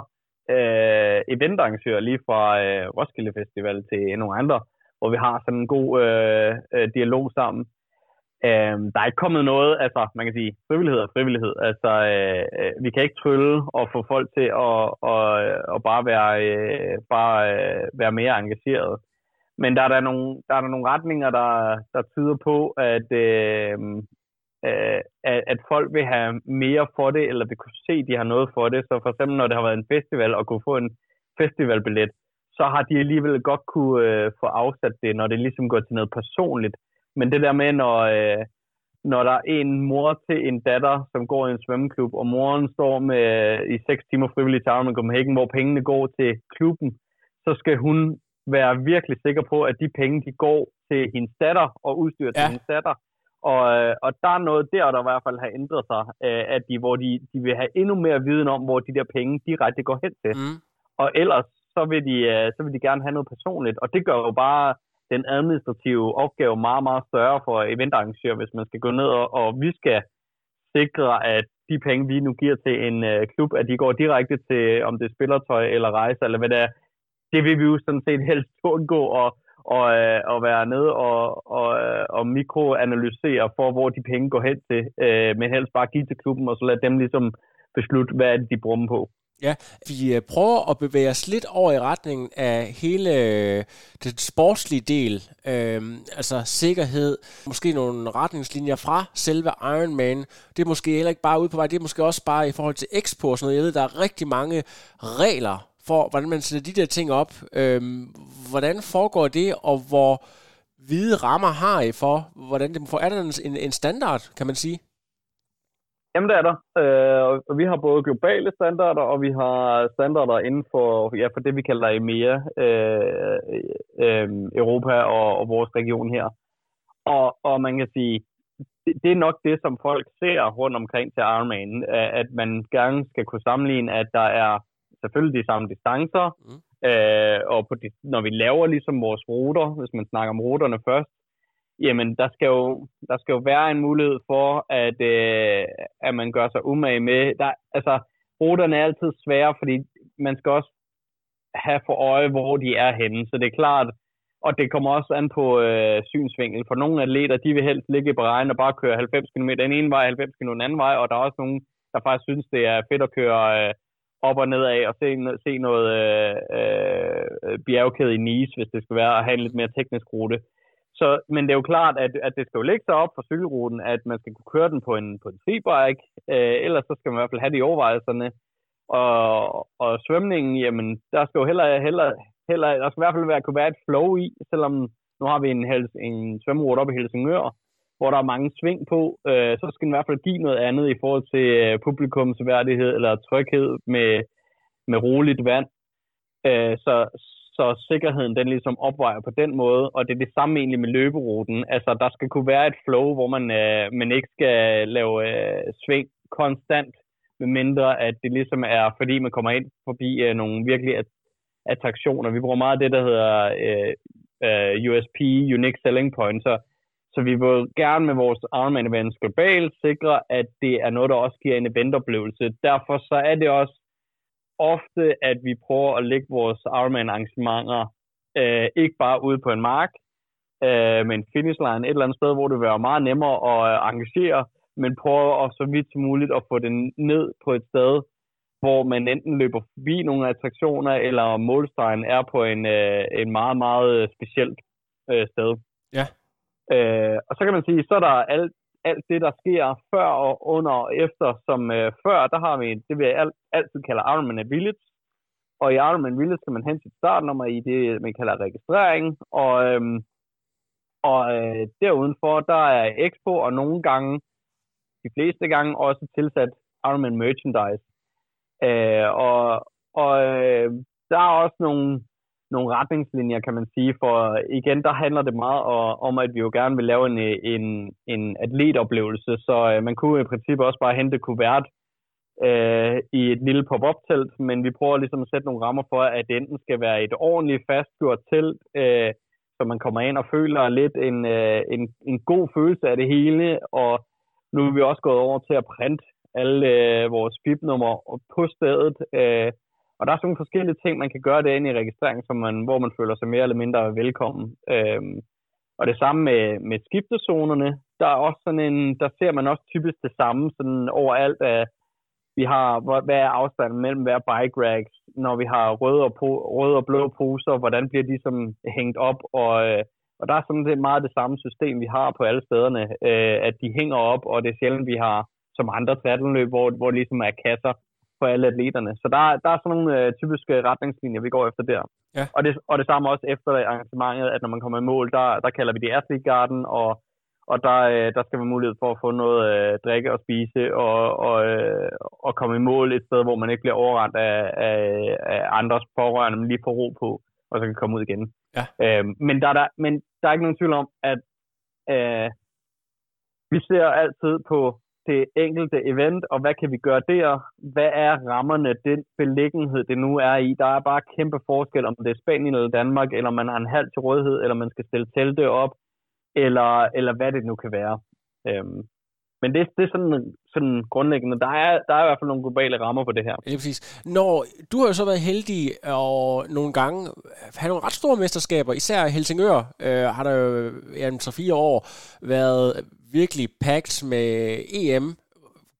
uh, eventarrangører, lige fra uh, Roskilde Festival til nogle andre, hvor vi har sådan en god øh, øh, dialog sammen. Øh, der er ikke kommet noget, altså man kan sige, frivillighed er frivillighed. Altså øh, øh vi kan ikke trylle og få folk til at, at, og bare, være, øh, bare øh, være mere engageret. Men der er der nogle, der er der nogle retninger, der, der tyder på, at, øh, øh, at, at folk vil have mere for det, eller vil kunne se, at de har noget for det. Så for eksempel, når det har været en festival, og kunne få en festivalbillet, så har de alligevel godt kunne øh, få afsat det, når det ligesom går til noget personligt. Men det der med, når, øh, når der er en mor til en datter, som går i en svømmeklub, og moren står med i 6 timer frivillig til med Copenhagen, hvor pengene går til klubben, så skal hun være virkelig sikker på, at de penge, de går til hendes datter og udstyr ja. til hendes datter. Og, øh, og der er noget der, der i hvert fald har ændret sig, øh, at de, hvor de, de vil have endnu mere viden om, hvor de der penge direkte går hen til. Mm. Og ellers så vil, de, øh, så vil de gerne have noget personligt. Og det gør jo bare den administrative opgave meget, meget større for eventarrangører, hvis man skal gå ned, og, og vi skal sikre, at de penge, vi nu giver til en øh, klub, at de går direkte til, om det er spillertøj eller rejser, eller hvad det er. Det vil vi jo sådan set helst *laughs* undgå og, og, øh, og være nede og, og, øh, og mikroanalysere for, hvor de penge går hen til, øh, men helst bare give til klubben, og så lade dem ligesom beslutte, hvad de bruger dem på. Ja, vi øh, prøver at bevæge os lidt over i retningen af hele øh, den sportslige del, øhm, altså sikkerhed, måske nogle retningslinjer fra selve Ironman. Det er måske heller ikke bare ude på vej, det er måske også bare i forhold til Expo og sådan noget. Jeg ved, der er rigtig mange regler for, hvordan man sætter de der ting op. Øhm, hvordan foregår det, og hvor hvide rammer har I for, hvordan det Er der en, en standard, kan man sige? Jamen, det er der. Øh, og vi har både globale standarder, og vi har standarder inden for, ja, for det, vi kalder EMEA, øh, øh, Europa og, og vores region her. Og, og man kan sige, det, det er nok det, som folk ser rundt omkring til Ironman, at man gerne skal kunne sammenligne, at der er selvfølgelig de samme distancer, mm. øh, og på de, når vi laver ligesom vores ruter, hvis man snakker om ruterne først, jamen der skal jo, der skal jo være en mulighed for, at, øh, at man gør sig umage med. Der, altså, ruterne er altid svære, fordi man skal også have for øje, hvor de er henne. Så det er klart, og det kommer også an på øh, synsvinkel. For nogle atleter, de vil helst ligge i Bahrain og bare køre 90 km den ene vej, 90 km den anden vej, og der er også nogen, der faktisk synes, det er fedt at køre øh, op og ned af og se, se noget øh, øh, bjergkæde i Nice, hvis det skal være, og have en lidt mere teknisk rute. Så, men det er jo klart, at, at det skal jo ligge sig op for cykelruten, at man skal kunne køre den på en, på en freebike, øh, ellers så skal man i hvert fald have de overvejelserne. Og, og svømningen, jamen, der skal jo heller, heller, heller, der skal i hvert fald være, kunne være et flow i, selvom nu har vi en, hels, en svømmerute op i Helsingør, hvor der er mange sving på, øh, så skal den i hvert fald give noget andet i forhold til øh, publikumsværdighed eller tryghed med, med roligt vand. Øh, så, så sikkerheden den ligesom opvejer på den måde, og det er det samme egentlig med løberuten. Altså der skal kunne være et flow, hvor man, øh, man ikke skal lave øh, sving konstant, medmindre at det ligesom er, fordi man kommer ind forbi øh, nogle virkelig attraktioner. Vi bruger meget af det, der hedder øh, øh, USP, Unique Selling Point, så, så vi vil gerne med vores Ironman events globalt sikre, at det er noget, der også giver en eventoplevelse. Derfor så er det også ofte, at vi prøver at lægge vores Ironman arrangementer øh, ikke bare ude på en mark, øh, med en finish line et eller andet sted, hvor det vil være meget nemmere at øh, engagere, men prøver også så vidt som muligt at få det ned på et sted, hvor man enten løber forbi nogle attraktioner, eller målstregen er på en, øh, en meget, meget specielt øh, sted. Ja. Øh, og så kan man sige, så er der alt, alt det, der sker før og under og efter, som øh, før, der har vi det, vi alt, altid kalder Ironman Village. Og i Ironman Village skal man hen til startnummer i det, man kalder registrering. Og, øhm, og øh, derudenfor, der er Expo, og nogle gange, de fleste gange, også tilsat Ironman Merchandise. Øh, og og øh, der er også nogle nogle retningslinjer, kan man sige, for igen, der handler det meget om, at vi jo gerne vil lave en, en, en atletoplevelse, så øh, man kunne i princippet også bare hente kuvert øh, i et lille pop-up-telt, men vi prøver ligesom at sætte nogle rammer for, at det enten skal være et ordentligt fastgjort telt, øh, så man kommer ind og føler lidt en, øh, en, en god følelse af det hele, og nu er vi også gået over til at printe alle øh, vores BIP-nummer på stedet, øh, og der er sådan nogle forskellige ting, man kan gøre derinde i registreringen, som man, hvor man føler sig mere eller mindre velkommen. Øhm, og det samme med, med skiftezonerne. Der er også sådan en, der ser man også typisk det samme sådan overalt. At vi har, hvad er afstanden mellem hver bike racks, når vi har røde og, po, røde og blå poser, hvordan bliver de som hængt op, og, øh, og der er sådan det meget det samme system, vi har på alle stederne, øh, at de hænger op, og det er sjældent, vi har som andre triathlonløb, hvor, hvor ligesom er kasser, for alle atleterne. Så der, der er sådan nogle øh, typiske retningslinjer, vi går efter der. Ja. Og, det, og det samme også efter arrangementet, at når man kommer i mål, der, der kalder vi det Athlete Garden, og, og der, øh, der skal man mulighed for at få noget øh, drikke og spise, og, og, øh, og komme i mål et sted, hvor man ikke bliver overrendt af, af, af andres pårørende, men lige får ro på, og så kan komme ud igen. Ja. Øh, men, der, der, men der er ikke nogen tvivl om, at øh, vi ser altid på det enkelte event, og hvad kan vi gøre der? Hvad er rammerne, den beliggenhed, det nu er i? Der er bare kæmpe forskel, om det er Spanien eller Danmark, eller man har en halv til rådighed, eller man skal stille telte op, eller, eller hvad det nu kan være. Øhm, men det, det er sådan, sådan grundlæggende. Der er, der er i hvert fald nogle globale rammer på det her. Ja, præcis. Når, du har jo så været heldig og nogle gange have nogle ret store mesterskaber, især Helsingør øh, har der jo i ja, 3-4 år været virkelig packed med EM.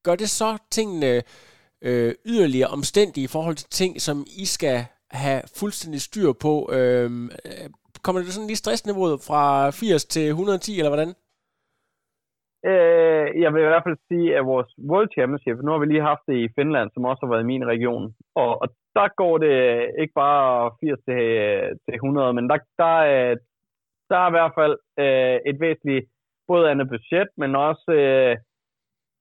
Gør det så tingene øh, yderligere omstændige i forhold til ting, som I skal have fuldstændig styr på? Øh, øh kommer det sådan lige stressniveauet fra 80 til 110, eller hvordan? Øh, jeg vil i hvert fald sige, at vores World Championship, nu har vi lige haft det i Finland, som også har været i min region, og, og der går det ikke bare 80 til, til 100, men der, der, der er i hvert fald øh, et væsentligt både andet budget, men også øh,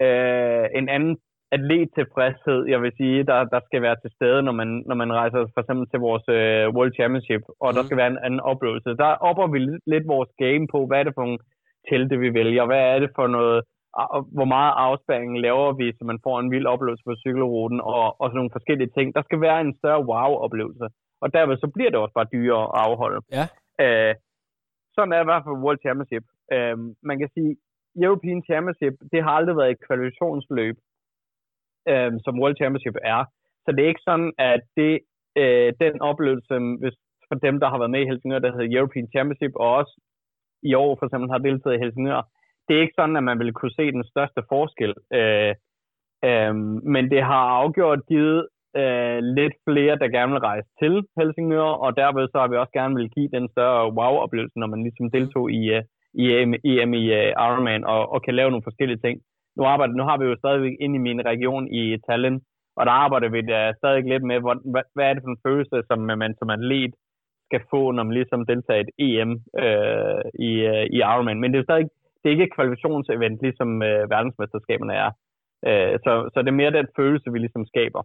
øh, en anden atlet tilfredshed, jeg vil sige, der, der skal være til stede, når man, når man rejser for eksempel til vores øh, World Championship, og mm. der skal være en anden oplevelse. Der opper vi lidt, lidt vores game på, hvad er det for nogle telte, vi vælger, hvad er det for noget, hvor meget afspæring laver vi, så man får en vild oplevelse på cykelruten, og, og sådan nogle forskellige ting. Der skal være en større wow-oplevelse, og derved så bliver det også bare dyrere at afholde. Ja. Øh, sådan er i hvert fald World Championship. Øh, man kan sige, European Championship, det har aldrig været et kvalifikationsløb, øh, som World Championship er. Så det er ikke sådan, at det, øh, den oplevelse, hvis for dem, der har været med i Helsingør, der hedder European Championship, og også i år for eksempel har deltaget i Helsingør, det er ikke sådan, at man vil kunne se den største forskel. Øh, øh, men det har afgjort givet øh, lidt flere, der gerne vil rejse til Helsingør, og derved så har vi også gerne vil give den større wow-oplevelse, når man ligesom deltog i, øh, i EM, EM i uh, Ironman og, og kan lave nogle forskellige ting. Nu, arbejder, nu har vi jo stadigvæk inde i min region i Tallinn, og der arbejder vi der stadig lidt med, hvad, hvad er det for en følelse, som man som atlet skal få, når man ligesom deltager i et EM øh, i, øh, i Ironman. Men det er stadig det er ikke et kvalifikationsevent, ligesom øh, verdensmesterskaberne er. Øh, så, så det er mere den følelse, vi ligesom skaber.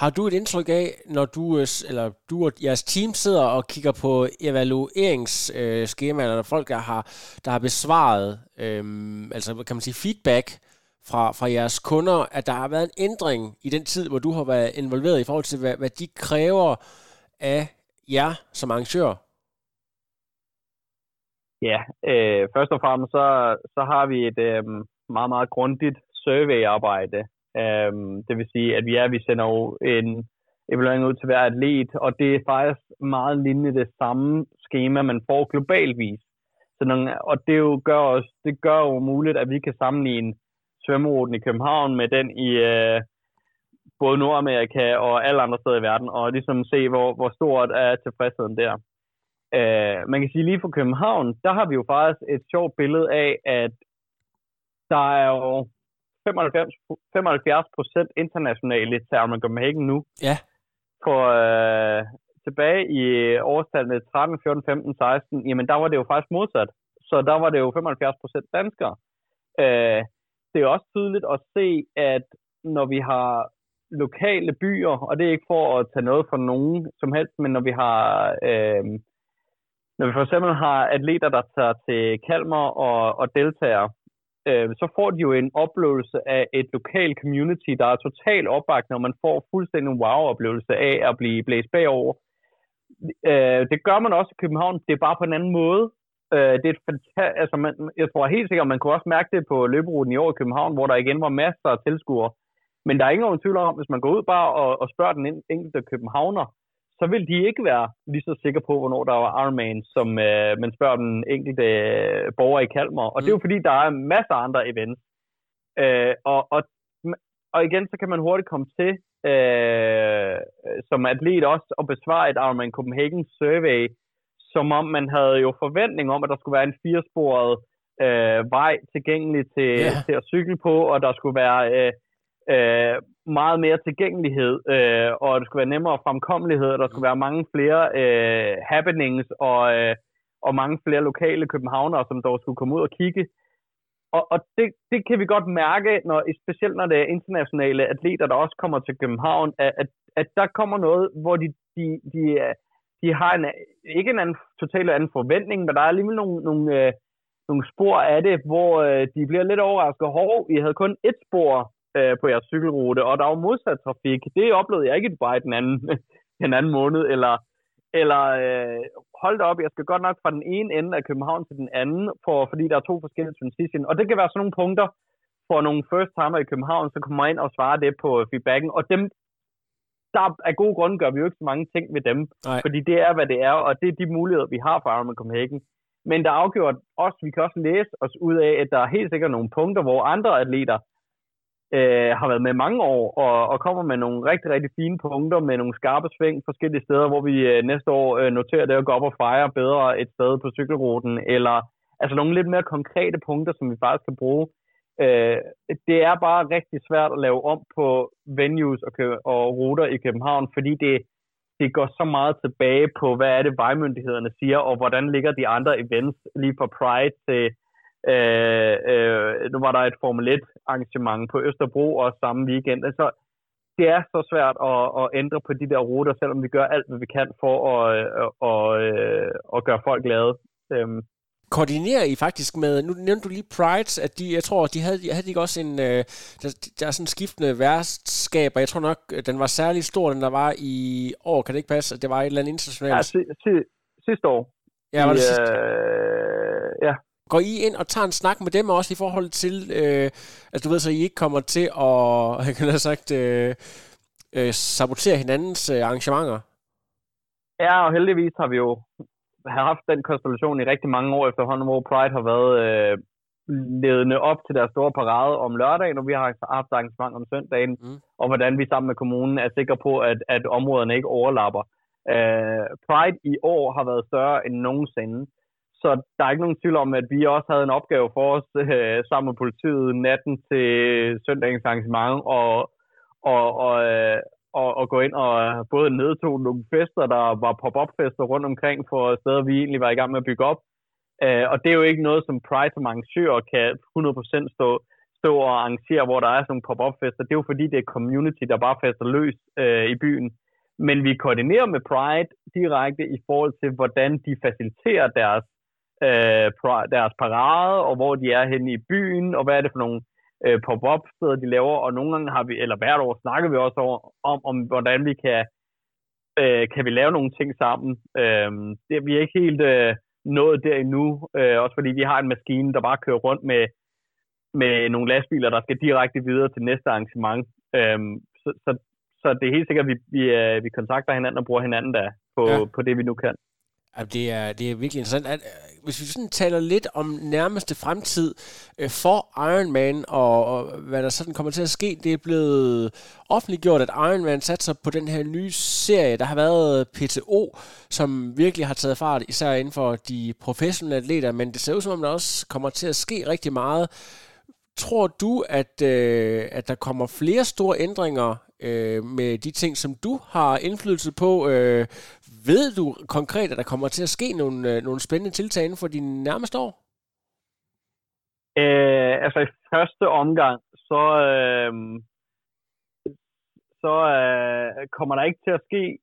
Har du et indtryk af, når du, øh, eller du og jeres team sidder og kigger på evalueringsskemaer, eller folk, der har, der har besvaret, øh, altså kan man sige feedback fra, fra jeres kunder, at der har været en ændring i den tid, hvor du har været involveret i forhold til, hvad, hvad de kræver af jer som arrangør? Ja, øh, først og fremmest så, så har vi et øh, meget, meget grundigt surveyarbejde. Øh, det vil sige, at vi, er, vi sender jo en evaluering ud til hver atlet, og det er faktisk meget lignende det samme schema, man får globalvis. Så nogle, og det, jo gør os, det gør jo muligt, at vi kan sammenligne svømmeruten i København med den i øh, både Nordamerika og alle andre steder i verden, og ligesom se, hvor, hvor stort er tilfredsheden der. Øh, man kan sige lige for København, der har vi jo faktisk et sjovt billede af, at der er jo 95, 75 procent internationale til Ironman Copenhagen nu. Ja. For øh, tilbage i årstallene 13, 14, 15, 16, jamen der var det jo faktisk modsat. Så der var det jo 75 procent danskere. Øh, det er også tydeligt at se, at når vi har lokale byer, og det er ikke for at tage noget fra nogen som helst, men når vi har øh, når vi for eksempel har atleter, der tager til Kalmar og, og deltager, øh, så får de jo en oplevelse af et lokalt community, der er totalt opbakket, og man får fuldstændig en wow-oplevelse af at blive blæst bagover. Øh, det gør man også i København, det er bare på en anden måde. Øh, det er et fanta- altså man, jeg tror helt sikkert, man kunne også mærke det på løberuten i år i København, hvor der igen var masser af tilskuere. Men der er ingen tvivl om, hvis man går ud bare og, og spørger den enkelte københavner, så vil de ikke være lige så sikre på, hvornår der var Ironman, som øh, man spørger den enkelte øh, borger i Kalmar. Og mm. det er jo mm. fordi, der er masser af andre events. Øh, og, og, og igen, så kan man hurtigt komme til, øh, som atlet også, at besvare et Ironman Copenhagen survey, som om man havde jo forventning om, at der skulle være en firesporet øh, vej tilgængelig til, yeah. til at cykle på, og der skulle være øh, øh, meget mere tilgængelighed, øh, og det skulle være nemmere fremkommelighed, og der skulle være mange flere øh, happenings og, øh, og mange flere lokale københavnere, som dog skulle komme ud og kigge. Og, og det, det kan vi godt mærke, når, specielt når det er internationale atleter, der også kommer til København, at, at, at der kommer noget, hvor de, de, de, de har en, ikke en anden, totalt anden forventning, men der er alligevel nogle, nogle, øh, nogle spor af det, hvor øh, de bliver lidt overrasket. Hov, I havde kun et spor øh, på jeres cykelrute, og der var modsat trafik. Det oplevede jeg ikke bare den anden, *laughs* den anden måned, eller, eller øh, hold da op, jeg skal godt nok fra den ene ende af København til den anden, for, fordi der er to forskellige transition. Og det kan være sådan nogle punkter for nogle first timer i København, så kommer ind og svarer det på feedbacken, og dem, der af gode grunde gør vi jo ikke så mange ting ved dem, Nej. fordi det er, hvad det er, og det er de muligheder, vi har for Ironman Copenhagen. Men der er afgjort også, vi kan også læse os ud af, at der er helt sikkert nogle punkter, hvor andre atleter øh, har været med mange år, og, og kommer med nogle rigtig, rigtig fine punkter, med nogle skarpe sving forskellige steder, hvor vi øh, næste år øh, noterer det at gå op og fejre bedre et sted på cykelruten, eller altså nogle lidt mere konkrete punkter, som vi faktisk kan bruge. Øh, det er bare rigtig svært at lave om på venues og, og ruter i København, fordi det, det går så meget tilbage på, hvad er det vejmyndighederne siger, og hvordan ligger de andre events lige fra Pride til Øh, øh, nu var der et Formel 1 arrangement på Østerbro og samme weekend. Altså, det er så svært at, at ændre på de der ruter, selvom vi gør alt, hvad vi kan for at, at, at, at, at gøre folk glade. Øhm. Koordinerer I faktisk med, nu nævnte du lige Pride, at de, jeg tror, de havde, havde de ikke også en, øh, der, der er sådan skiftende værtskaber, jeg tror nok, den var særlig stor, den der var i år, kan det ikke passe, at det var et eller andet internationalt? Ja, si, si, sidste år. Ja, var det sidste? Øh, ja, Går I ind og tager en snak med dem også i forhold til, øh, at du ved, så I ikke kommer til at, *laughs* jeg kan have sagt, øh, øh, sabotere hinandens øh, arrangementer? Ja, og heldigvis har vi jo haft den konstellation i rigtig mange år efterhånden, hvor Pride har været øh, ledende op til deres store parade om lørdagen, og vi har haft arrangement om søndagen, mm. og hvordan vi sammen med kommunen er sikre på, at, at områderne ikke overlapper. Øh, Pride i år har været større end nogensinde. Så der er ikke nogen tvivl om, at vi også havde en opgave for os øh, sammen med politiet natten til søndagens arrangement og, og, og, øh, og, og gå ind og både nedtog nogle fester, der var pop-up-fester rundt omkring for steder, vi egentlig var i gang med at bygge op, Øh, og det er jo ikke noget, som Pride som arrangør kan 100% stå, stå og arrangere, hvor der er sådan nogle pop-up-fester. Det er jo fordi, det er community, der bare fester løs øh, i byen. Men vi koordinerer med Pride direkte i forhold til, hvordan de faciliterer deres, øh, deres parade, og hvor de er henne i byen, og hvad er det for nogle øh, pop-up steder, de laver. Og nogle gange har vi, eller hvert år snakker vi også over, om, om hvordan vi kan, øh, kan vi lave nogle ting sammen. Øh, det, vi er ikke helt øh, nået der endnu, øh, også fordi vi har en maskine, der bare kører rundt med, med nogle lastbiler, der skal direkte videre til næste arrangement. Øh, så, så, så det er helt sikkert, at vi, vi, øh, vi kontakter hinanden og bruger hinanden der på, ja. på det, vi nu kan. Det er, det er virkelig interessant. At, øh, hvis vi sådan taler lidt om nærmeste fremtid øh, for Ironman, og, og hvad der sådan kommer til at ske, det er blevet offentliggjort, at Ironman satser på den her nye serie. Der har været PTO, som virkelig har taget fart, især inden for de professionelle atleter, men det ser ud som om, der også kommer til at ske rigtig meget. Tror du, at, øh, at der kommer flere store ændringer øh, med de ting, som du har indflydelse på øh, ved du konkret, at der kommer til at ske nogle, øh, nogle spændende tiltag inden for de nærmeste år? Øh, altså i første omgang, så, øh, så øh, kommer der ikke til at ske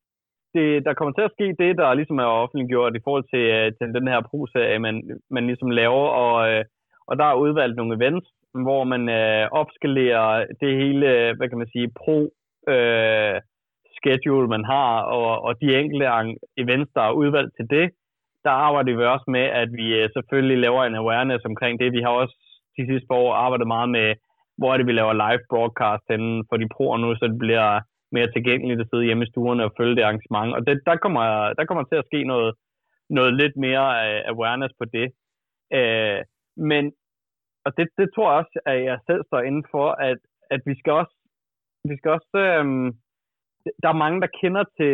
det, der kommer til at ske det, der ligesom er offentliggjort i forhold til, øh, til den her pro-serie, man, man ligesom laver, og, øh, og der er udvalgt nogle events, hvor man øh, opskalerer det hele, øh, hvad kan man sige, pro øh, schedule, man har, og, og de enkelte events, der er udvalgt til det, der arbejder vi også med, at vi øh, selvfølgelig laver en awareness omkring det. Vi har også de sidste par år arbejdet meget med, hvor er det, vi laver live broadcast inden for de proer nu, så det bliver mere tilgængeligt at sidde hjemme i stuerne og følge det arrangement. Og det, der, kommer, der kommer til at ske noget, noget lidt mere øh, awareness på det. Øh, men, og det, det tror jeg også, at jeg selv står inden for, at, at vi skal også, vi skal også um, der er mange, der kender til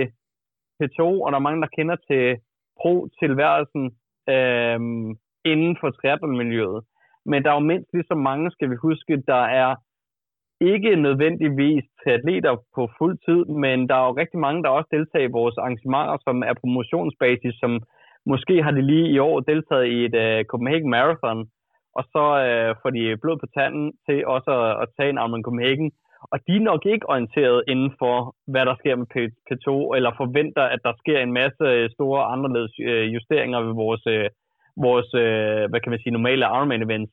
P2, og der er mange, der kender til pro-tilværelsen øhm, inden for triathlon-miljøet. Men der er jo mindst lige så mange, skal vi huske, der er ikke nødvendigvis atleter på fuld tid, men der er jo rigtig mange, der også deltager i vores arrangementer, som er promotionsbasis, som måske har de lige i år deltaget i et uh, Copenhagen Marathon, og så uh, får de blod på tanden til også at, at tage en Ironman Copenhagen, og de er nok ikke orienteret inden for, hvad der sker med P2, eller forventer, at der sker en masse øh, store anderledes øh, justeringer ved vores, øh, vores hvad kan man sige, normale Ironman events.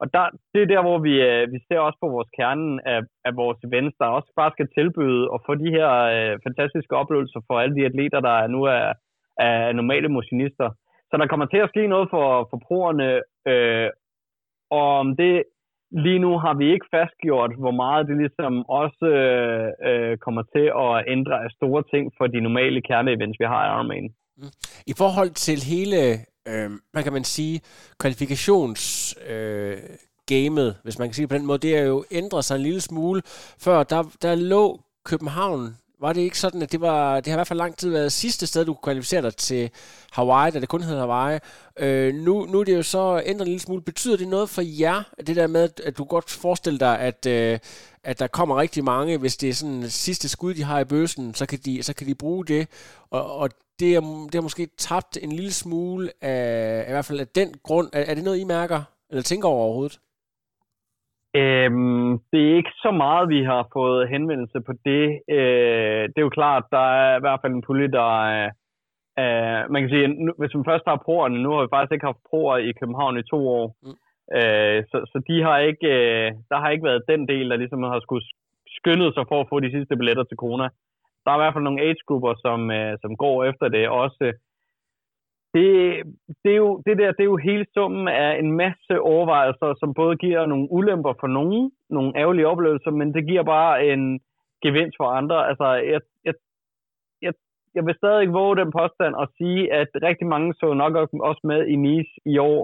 Og der, det er der, hvor vi, vi ser også på vores kernen af, af vores events, der også bare skal tilbyde og få de her øh, fantastiske oplevelser for alle de atleter, der nu er, er normale motionister. Så der kommer til at ske noget for, for proerne, øh, og om det lige nu har vi ikke fastgjort, hvor meget det ligesom også øh, øh, kommer til at ændre af store ting for de normale kerneevents, vi har i Ironman. Mm. I forhold til hele, øh, hvad kan man sige, kvalifikations... Øh, gamet, hvis man kan sige det på den måde, det er jo ændret sig en lille smule. Før, der, der lå København var det ikke sådan, at det var, det har i hvert fald lang tid været sidste sted, du kunne kvalificere dig til Hawaii, da det kun hed Hawaii. Øh, nu, nu er det jo så ændret en lille smule. Betyder det noget for jer, det der med, at du godt forestiller dig, at, øh, at der kommer rigtig mange, hvis det er sådan sidste skud, de har i bøsen, så kan de, så kan de bruge det. Og, og det, er, det har måske tabt en lille smule af, i hvert fald af den grund. Er, er det noget, I mærker, eller tænker over overhovedet? Øhm, det er ikke så meget, vi har fået henvendelse på det. Øh, det er jo klart, der er i hvert fald en pulje, der er... Øh, man kan sige, nu, hvis man først har proerne, nu har vi faktisk ikke haft proer i København i to år. Mm. Øh, så, så de har ikke, øh, der har ikke været den del, der ligesom har skulle skyndet sig for at få de sidste billetter til Kona. Der er i hvert fald nogle age-grupper, som, øh, som går efter det. Også det, det, er jo, det der, det er jo hele summen af en masse overvejelser, som både giver nogle ulemper for nogen, nogle ærgerlige oplevelser, men det giver bare en gevinst for andre. Altså, jeg, jeg, jeg, jeg vil stadig våge den påstand og sige, at rigtig mange så nok også med i Nice i år,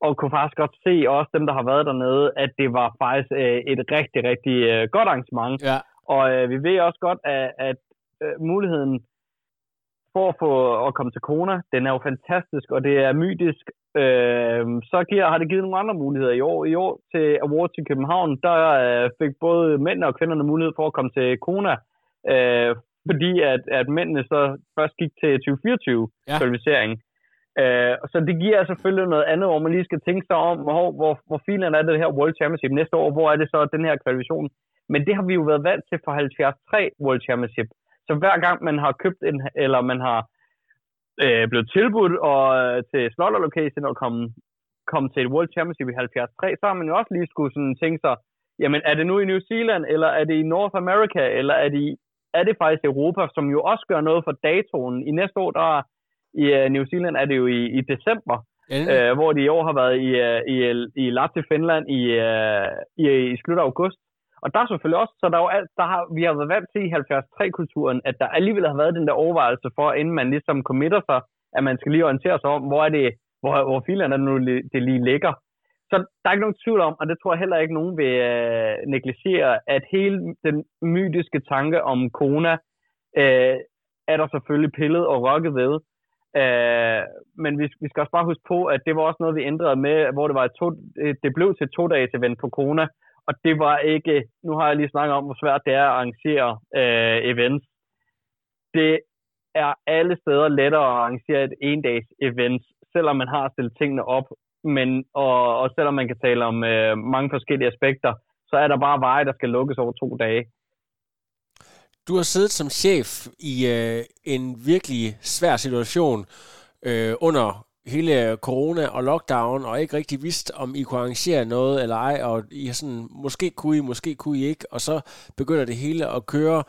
og kunne faktisk godt se også dem, der har været dernede, at det var faktisk øh, et rigtig, rigtig øh, godt arrangement. Ja. Og øh, vi ved også godt, at, at øh, muligheden for at få at komme til Kona. Den er jo fantastisk, og det er mytisk. Øh, så giver, har det givet nogle andre muligheder i år. I år til Award til København, der øh, fik både mænd og kvinderne mulighed for at komme til Kona, øh, fordi at, at mændene så først gik til 2024-kvalificering. Ja. Øh, så det giver selvfølgelig noget andet, hvor man lige skal tænke sig om, hvor, hvor, hvor filen er det her World Championship næste år, hvor er det så den her kvalifikation. Men det har vi jo været vant til for 73 World Championship. Så hver gang man har købt en, eller man har øh, blevet tilbudt og, øh, til Slaughter Location og komme, komme til et World Championship i 73, så har man jo også lige skulle sådan tænke sig, jamen er det nu i New Zealand, eller er det i North America, eller er det, er det faktisk Europa, som jo også gør noget for datoen. I næste år, der i uh, New Zealand er det jo i, i december, ja. uh, hvor de i år har været i, uh, i, i Lahti, Finland i, uh, i, i slut af august. Og der er selvfølgelig også, så der er jo alt, der har, vi har været vant til i 73-kulturen, at der alligevel har været den der overvejelse for, inden man ligesom committer sig, at man skal lige orientere sig om, hvor er det, hvor, hvor filerne nu det lige ligger. Så der er ikke nogen tvivl om, og det tror jeg heller ikke nogen vil øh, negligere, at hele den mytiske tanke om corona øh, er der selvfølgelig pillet og rokket ved. Øh, men vi, vi skal også bare huske på, at det var også noget, vi ændrede med, hvor det var et to, øh, det blev til to dages event på corona, og det var ikke, nu har jeg lige snakket om, hvor svært det er at arrangere øh, events. Det er alle steder lettere at arrangere et endags event, selvom man har stillet tingene op, men og, og selvom man kan tale om øh, mange forskellige aspekter, så er der bare veje, der skal lukkes over to dage. Du har siddet som chef i øh, en virkelig svær situation øh, under hele corona og lockdown, og ikke rigtig vidste, om I kunne arrangere noget eller ej, og I har sådan, måske kunne I, måske kunne I ikke, og så begynder det hele at køre.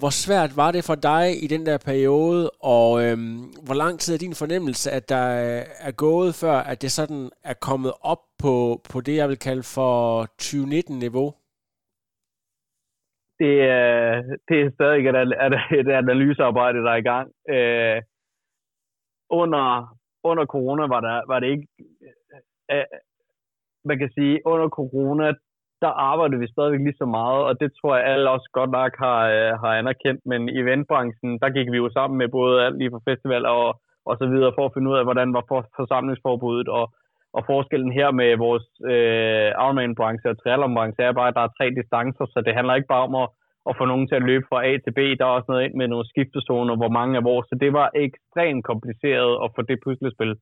Hvor svært var det for dig i den der periode, og øhm, hvor lang tid er din fornemmelse, at der er gået, før at det sådan er kommet op på, på det, jeg vil kalde for 2019-niveau? det, er, det er stadig et, et analysearbejde, der er i gang. Øh, under, under corona var, der, var det ikke... Øh, øh man kan sige, under corona, der arbejdede vi stadigvæk lige så meget, og det tror jeg alle også godt nok har, øh, har anerkendt, men i eventbranchen, der gik vi jo sammen med både alt lige fra festival og, og så videre, for at finde ud af, hvordan var for, forsamlingsforbuddet, og og forskellen her med vores øh, Ironman-branche og triathlon-branche er bare, at der er tre distancer, så det handler ikke bare om at, at få nogen til at løbe fra A til B. Der er også noget ind med nogle skiftezoner, hvor mange er vores. Så det var ekstremt kompliceret at få det puslespil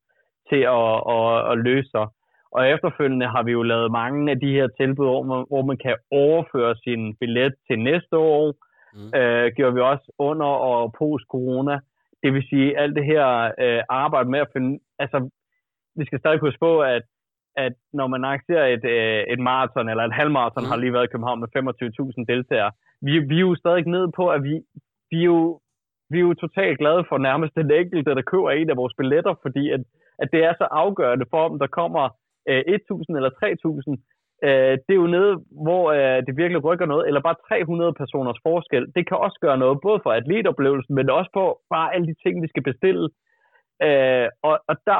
til at, at, at løse sig. Og efterfølgende har vi jo lavet mange af de her tilbud, hvor man, hvor man kan overføre sin billet til næste år. Mm. Øh, gjorde vi også under og post-corona. Det vil sige, alt det her øh, arbejde med at finde... Altså, vi skal stadig huske på, at, at når man arrangerer et, øh, et maraton eller et halvmaraton, mm. har lige været i København med 25.000 deltagere, vi, vi er jo stadig ned på, at vi, vi, er jo, vi er jo totalt glade for nærmest den enkelte, der køber en af vores billetter, fordi at, at det er så afgørende for, om der kommer øh, 1.000 eller 3.000. Øh, det er jo nede, hvor øh, det virkelig rykker noget, eller bare 300 personers forskel. Det kan også gøre noget, både for atletoplevelsen, men også på bare alle de ting, vi skal bestille. Øh, og, og der,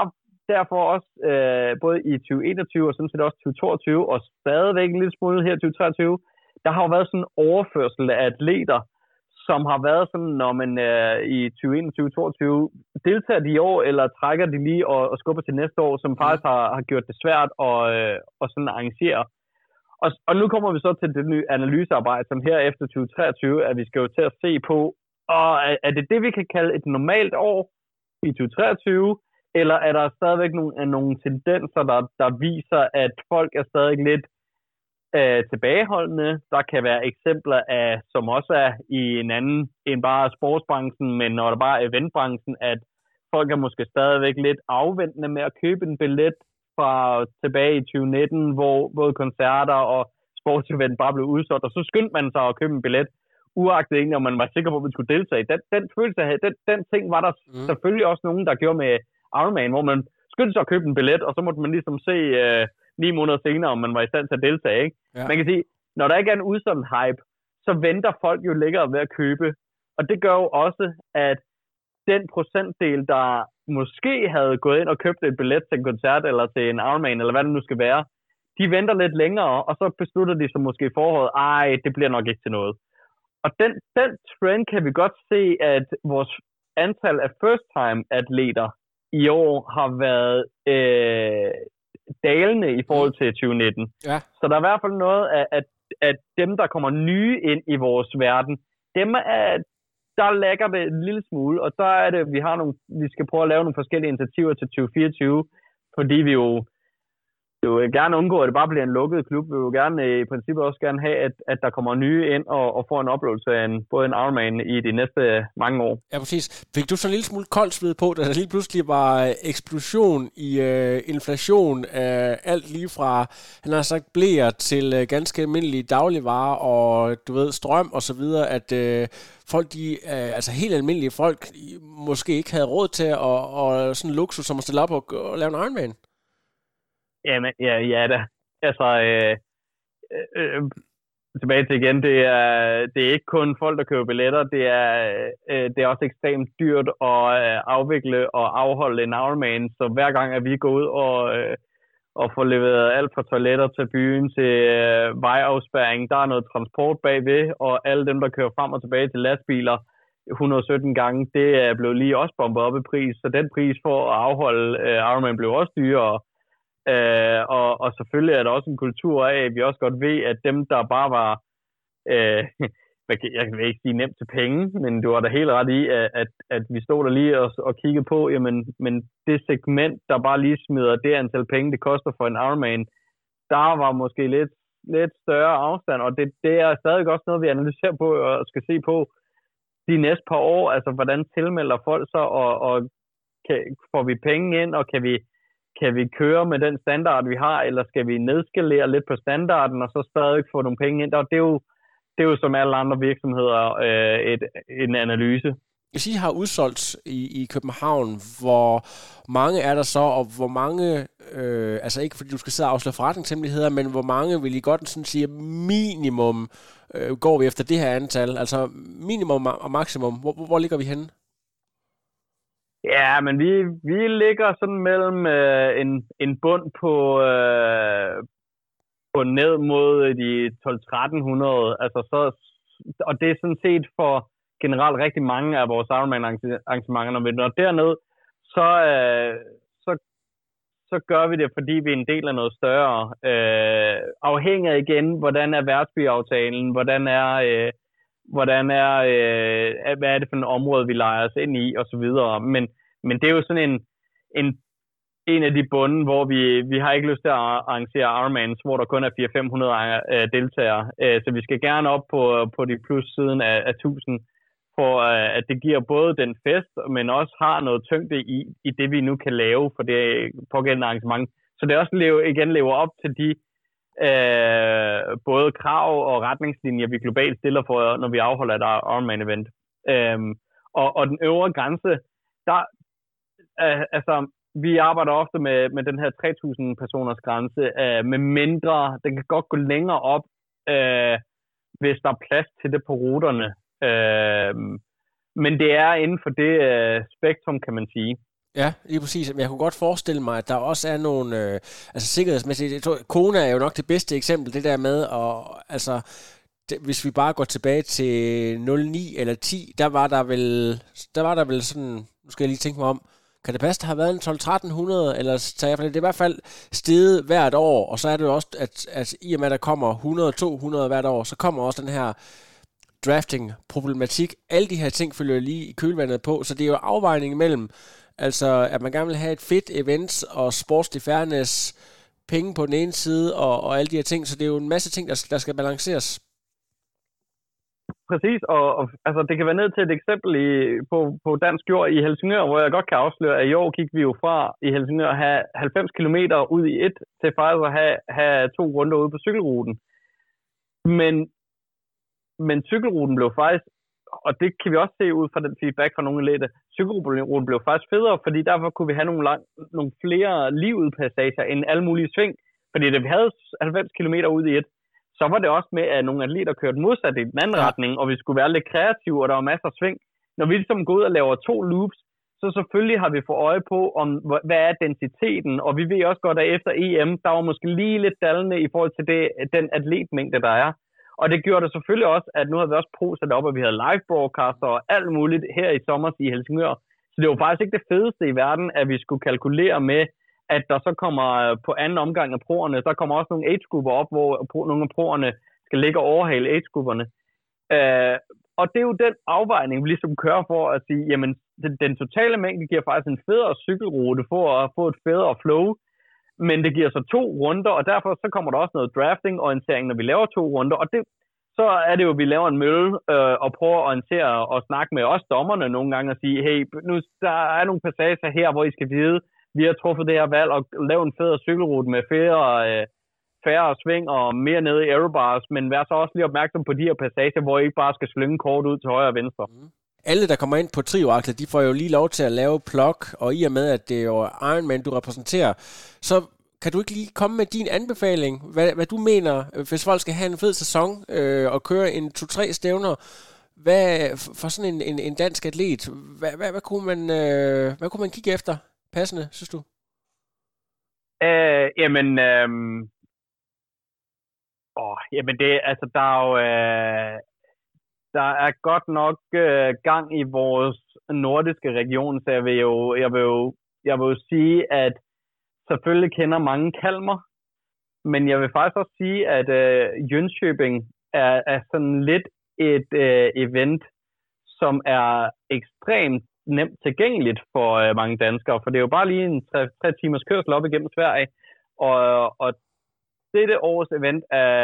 derfor også øh, både i 2021 og sådan set også 2022, og stadigvæk en lille smule her i 2023, der har jo været sådan en overførsel af atleter, som har været sådan, når man øh, i 2021-2022 deltager de i år, eller trækker de lige og, og skubber til næste år, som faktisk har, har gjort det svært at, øh, at sådan arrangere. Og, og nu kommer vi så til det nye analysearbejde, som her efter 2023, at vi skal jo til at se på, og er, er det det, vi kan kalde et normalt år i 2023, eller er der stadigvæk nogle, nogle tendenser, der, der viser, at folk er stadig lidt øh, tilbageholdende. Der kan være eksempler af, som også er i en anden end bare sportsbranchen, men når der bare er eventbranchen, at folk er måske stadigvæk lidt afventende med at købe en billet fra tilbage i 2019, hvor både koncerter og sportsevent bare blev udsolgt, og så skyndte man sig at købe en billet, uagtet egentlig, om man var sikker på, at man skulle deltage. Den, den følelse, den, den ting var der mm. selvfølgelig også nogen, der gjorde med Ironman, hvor man skyndte sig at købe en billet, og så måtte man ligesom se, øh, ni måneder senere, om man var i stand til at deltage. Ikke? Ja. Man kan sige, når der ikke er en udsolgt hype, så venter folk jo længere ved at købe. Og det gør jo også, at den procentdel, der måske havde gået ind og købt et billet til en koncert, eller til en Ironman, eller hvad det nu skal være, de venter lidt længere, og så beslutter de sig måske i forholdet, ej, det bliver nok ikke til noget. Og den, den trend kan vi godt se, at vores antal af first-time atleter i år har været øh, dalende i forhold til 2019. Ja. Så der er i hvert fald noget af, at, at dem, der kommer nye ind i vores verden, dem er, der lægger det en lille smule, og så er det, vi har nogle, vi skal prøve at lave nogle forskellige initiativer til 2024, fordi vi jo du vil gerne undgå, at det bare bliver en lukket klub. Vi vil gerne øh, i princippet også gerne have, at, at der kommer nye ind og, og får en oplevelse af en, både en Ironman i de næste mange år. Ja, præcis. Fik du så en lille smule koldt sved på, da der lige pludselig var øh, eksplosion i øh, inflation af alt lige fra, han har sagt, blæer til øh, ganske almindelige dagligvarer og, du ved, strøm og så videre, at øh, folk, de, øh, altså helt almindelige folk, måske ikke havde råd til at, og sådan luksus som at stille op og, og lave en Ironman. Jamen, ja, ja da. Altså, øh, øh, øh, tilbage til igen, det er, det er ikke kun folk, der køber billetter, det er, øh, det er også ekstremt dyrt at øh, afvikle og afholde en Ironman, så hver gang, at vi går ud og, øh, og får leveret alt fra toiletter til byen til øh, vejafspæring, der er noget transport bagved, og alle dem, der kører frem og tilbage til lastbiler, 117 gange, det er blevet lige også bombet op i pris, så den pris for at afholde øh, Ironman blev også dyrere. Øh, og, og selvfølgelig er der også en kultur af, at vi også godt ved, at dem, der bare var, øh, *laughs* jeg kan ikke sige nemt til penge, men du har da helt ret i, at, at, at vi stod der lige og, og kiggede på, jamen, men det segment, der bare lige smider det antal penge, det koster for en Ironman, der var måske lidt, lidt større afstand, og det, det er stadig også noget, vi analyserer på og skal se på de næste par år, altså hvordan tilmelder folk sig, og, og kan, får vi penge ind, og kan vi, kan vi køre med den standard, vi har, eller skal vi nedskalere lidt på standarden, og så stadig få nogle penge ind? Og det er jo, det er jo som alle andre virksomheder øh, et, en analyse. Hvis I har udsolgt i, i København, hvor mange er der så, og hvor mange, øh, altså ikke fordi du skal sidde og afsløre forretningshemmeligheder, men hvor mange vil I godt sådan sige minimum øh, går vi efter det her antal? Altså minimum og maksimum, hvor, hvor ligger vi henne? Ja, men vi, vi ligger sådan mellem øh, en, en bund på, øh, på ned mod de 12-1300. Altså så, og det er sådan set for generelt rigtig mange af vores Ironman-arrangementer. Når vi når derned, så, øh, så, så gør vi det, fordi vi er en del af noget større. Øh, afhængig af igen, hvordan er værtsbyaftalen, hvordan er... Øh, hvordan er, øh, hvad er det for en område, vi leger os ind i, og så videre. Men, men det er jo sådan en, en, en af de bunde, hvor vi, vi har ikke lyst til at arrangere Ironmans, hvor der kun er 400-500 øh, deltagere. Øh, så vi skal gerne op på, på de plus siden af, af 1000, for øh, at det giver både den fest, men også har noget tyngde i, i det, vi nu kan lave for det pågældende arrangement. Så det også leve, igen lever op til de øh, både krav og retningslinjer, vi globalt stiller for, når vi afholder et Ironman-event. Øh, og, og den øvre grænse, der, øh, altså, vi arbejder ofte med, med den her 3.000 personers grænse, øh, med mindre, den kan godt gå længere op, øh, hvis der er plads til det på ruterne. Øh, men det er inden for det øh, spektrum, kan man sige. Ja, lige præcis. Men jeg kunne godt forestille mig, at der også er nogle, øh, altså sikkerhedsmæssigt, jeg tror, Kona er jo nok det bedste eksempel, det der med, og altså, det, hvis vi bare går tilbage til 09 eller 10, der var der vel, der var der vel sådan, nu skal jeg lige tænke mig om, kan det passe, der har været en 12-1300, eller tager jeg for det er i hvert fald steget hvert år, og så er det jo også, at, at i og med, at der kommer 100-200 hvert år, så kommer også den her drafting-problematik. Alle de her ting følger lige i kølvandet på, så det er jo afvejning mellem, altså at man gerne vil have et fedt event og sportslig fairness, penge på den ene side og, og alle de her ting, så det er jo en masse ting, der, der skal balanceres præcis, og, og altså, det kan være ned til et eksempel i, på, på dansk jord i Helsingør, hvor jeg godt kan afsløre, at i år gik vi jo fra i Helsingør at have 90 km ud i et, til faktisk at have, have to runder ude på cykelruten. Men, men cykelruten blev faktisk, og det kan vi også se ud fra den feedback fra nogle atleter, cykelruten blev faktisk federe, fordi derfor kunne vi have nogle, lang, nogle flere livudpassager end alle mulige sving. Fordi da vi havde 90 km ud i et, så var det også med, at nogle atleter kørte modsat i den anden ja. retning, og vi skulle være lidt kreative, og der var masser af sving. Når vi ligesom går ud og laver to loops, så selvfølgelig har vi fået øje på, om, hvad er densiteten, og vi ved også godt, at efter EM, der var måske lige lidt dallende i forhold til det, den atletmængde, der er. Og det gjorde det selvfølgelig også, at nu havde vi også pro sat op, at vi havde live broadcaster og alt muligt her i sommer i Helsingør. Så det var faktisk ikke det fedeste i verden, at vi skulle kalkulere med, at der så kommer øh, på anden omgang af proerne, der kommer også nogle age-grupper op, hvor nogle af proerne skal ligge og overhale age-grupperne. Øh, og det er jo den afvejning, vi ligesom kører for at sige, jamen, den, den totale mængde giver faktisk en federe cykelrute for at få et federe flow, men det giver så to runder, og derfor så kommer der også noget drafting-orientering, når vi laver to runder, og det, så er det jo, at vi laver en mølle øh, og prøver at orientere og snakke med os dommerne nogle gange og sige, hey, nu, der er nogle passager her, hvor I skal vide, vi har truffet det her valg og lave en federe cykelrute med færre, øh, færre sving og mere nede i aerobars, men vær så også lige opmærksom på de her passager, hvor I ikke bare skal slynge kort ud til højre og venstre. Mm. Alle, der kommer ind på Trioaklet, de får jo lige lov til at lave plug, og i og med, at det er jo Ironman, du repræsenterer, så kan du ikke lige komme med din anbefaling, hvad, hvad du mener, hvis folk skal have en fed sæson øh, og køre en 2-3 stævner, hvad, for sådan en, en, en dansk atlet, hvad, hvad, hvad, kunne man, øh, hvad kunne man kigge efter passende, synes du? Øh, jamen, øh, åh, jamen det, altså der er jo, øh, der er godt nok øh, gang i vores nordiske region, så jeg vil jo, jeg vil jo, jeg vil jo sige, at selvfølgelig kender mange Kalmer, men jeg vil faktisk også sige, at øh, Jönköping er, er sådan lidt et øh, event, som er ekstremt nemt tilgængeligt for øh, mange danskere, for det er jo bare lige en 3, 3 timers kørsel op igennem Sverige, og, og dette års event af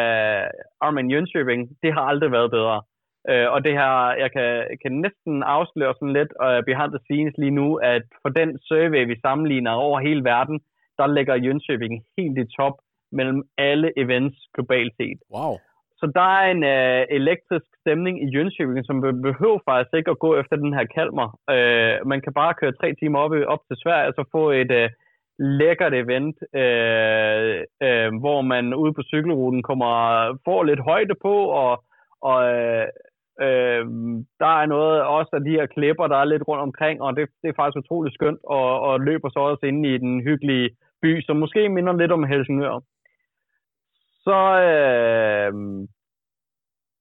Armin Jönköping, det har aldrig været bedre. Øh, og det her, jeg kan, kan næsten afsløre sådan lidt uh, behind the scenes lige nu, at for den survey, vi sammenligner over hele verden, der ligger Jönköping helt i top mellem alle events globalt set. Wow. Så der er en uh, elektrisk stemning i Jönköping, som behøver faktisk ikke at gå efter den her kalmer. Uh, man kan bare køre tre timer op, op til Sverige, og så få et uh, lækkert event, uh, uh, hvor man ude på cykelruten kommer får lidt højde på, og, og uh, Øh, der er noget også af de her klipper, der er lidt rundt omkring, og det, det er faktisk utrolig skønt, og, og løber så også ind i den hyggelige by, som måske minder lidt om Helsingør. Så, øh,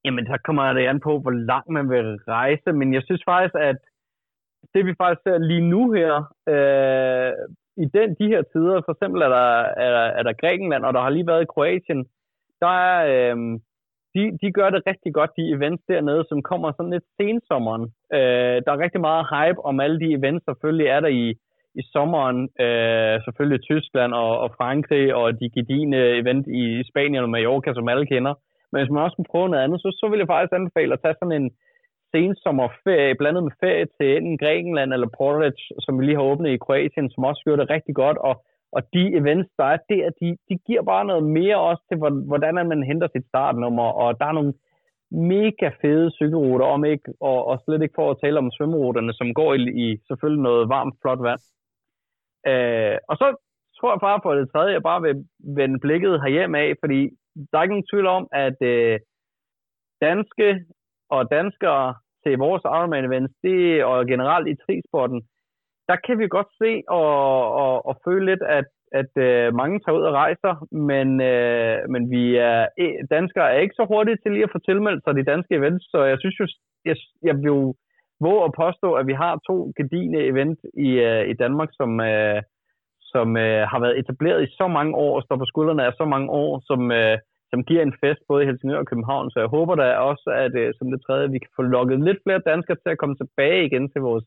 jamen, så kommer det an på, hvor langt man vil rejse, men jeg synes faktisk, at det vi faktisk ser lige nu her, øh, i den, de her tider, for eksempel er der, er, er der Grækenland, og der har lige været i Kroatien, der er, øh, de, de gør det rigtig godt, de events dernede, som kommer sådan lidt sensommeren. Øh, der er rigtig meget hype om alle de events, selvfølgelig er der i, i sommeren, øh, selvfølgelig Tyskland og, og Frankrig, og de gedine event i, Spanien og Mallorca, som alle kender. Men hvis man også kunne prøve noget andet, så, så vil jeg faktisk anbefale at tage sådan en sensommerferie, blandet med ferie til enten Grækenland eller Portage, som vi lige har åbnet i Kroatien, som også gjorde det rigtig godt, og og de events, der er der, de, de giver bare noget mere også til, hvordan man henter sit startnummer, og der er nogle mega fede cykelruter, om ikke, og, og slet ikke for at tale om svømmeruterne, som går i, i selvfølgelig noget varmt, flot vand. Øh, og så tror jeg bare på det tredje, jeg bare vil vende blikket herhjemme af, fordi der er ikke nogen tvivl om, at øh, danske og danskere til vores Ironman events, det, og generelt i trisporten, der kan vi godt se og, og, og føle lidt, at, at øh, mange tager ud og rejser, men, øh, men vi er, e, danskere er ikke så hurtige til lige at få tilmeldt sig de danske events, så jeg synes jo, jeg, jeg vil jo våge at påstå, at vi har to gedigende event i, øh, i Danmark, som, øh, som øh, har været etableret i så mange år og står på skuldrene af så mange år, som, øh, som giver en fest både i Helsingør og København. Så jeg håber da også, at øh, som det tredje, vi kan få lukket lidt flere danskere til at komme tilbage igen til vores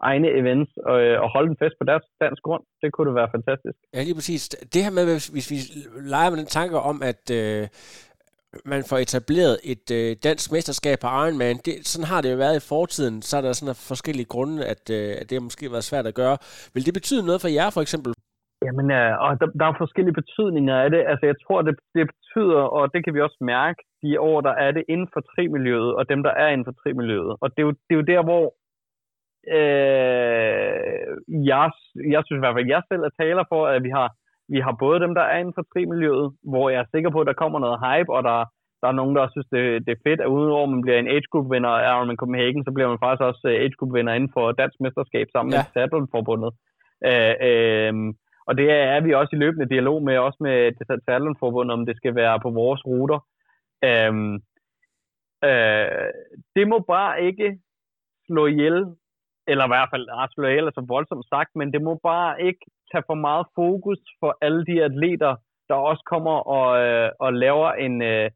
egne events og, øh, og holde en fest på deres dansk grund. Det kunne det være fantastisk. Ja, lige præcis. Det her med, hvis vi leger med den tanke om, at øh, man får etableret et øh, dansk mesterskab på Ironman, det, sådan har det jo været i fortiden, så er der sådan forskellige grunde, at, øh, at det har måske været svært at gøre. Vil det betyde noget for jer, for eksempel? Jamen, øh, og der, der er forskellige betydninger af det. Altså, jeg tror, det, det betyder, og det kan vi også mærke, de år, der er det inden for tri-miljøet, og dem, der er inden for tri-miljøet. Og det er, jo, det er jo der, hvor Øh, jeg, jeg synes i hvert fald, at jeg selv er taler for, at vi har, vi har både dem, der er inden for tri-miljøet, hvor jeg er sikker på, at der kommer noget hype, og der, der er nogen, der synes, det, det er fedt, at udover man bliver en age group vinder af Ironman Copenhagen, så bliver man faktisk også øh, age group vinder inden for dansk mesterskab sammen ja. med Triathlon-forbundet. Øh, øh, og det er vi også i løbende dialog med, også med Triathlon-forbundet, om det skal være på vores ruter. Øh, øh, det må bare ikke slå ihjel eller i hvert fald Arsenal eller så voldsomt sagt, men det må bare ikke tage for meget fokus for alle de atleter, der også kommer og, øh, og laver en, øh,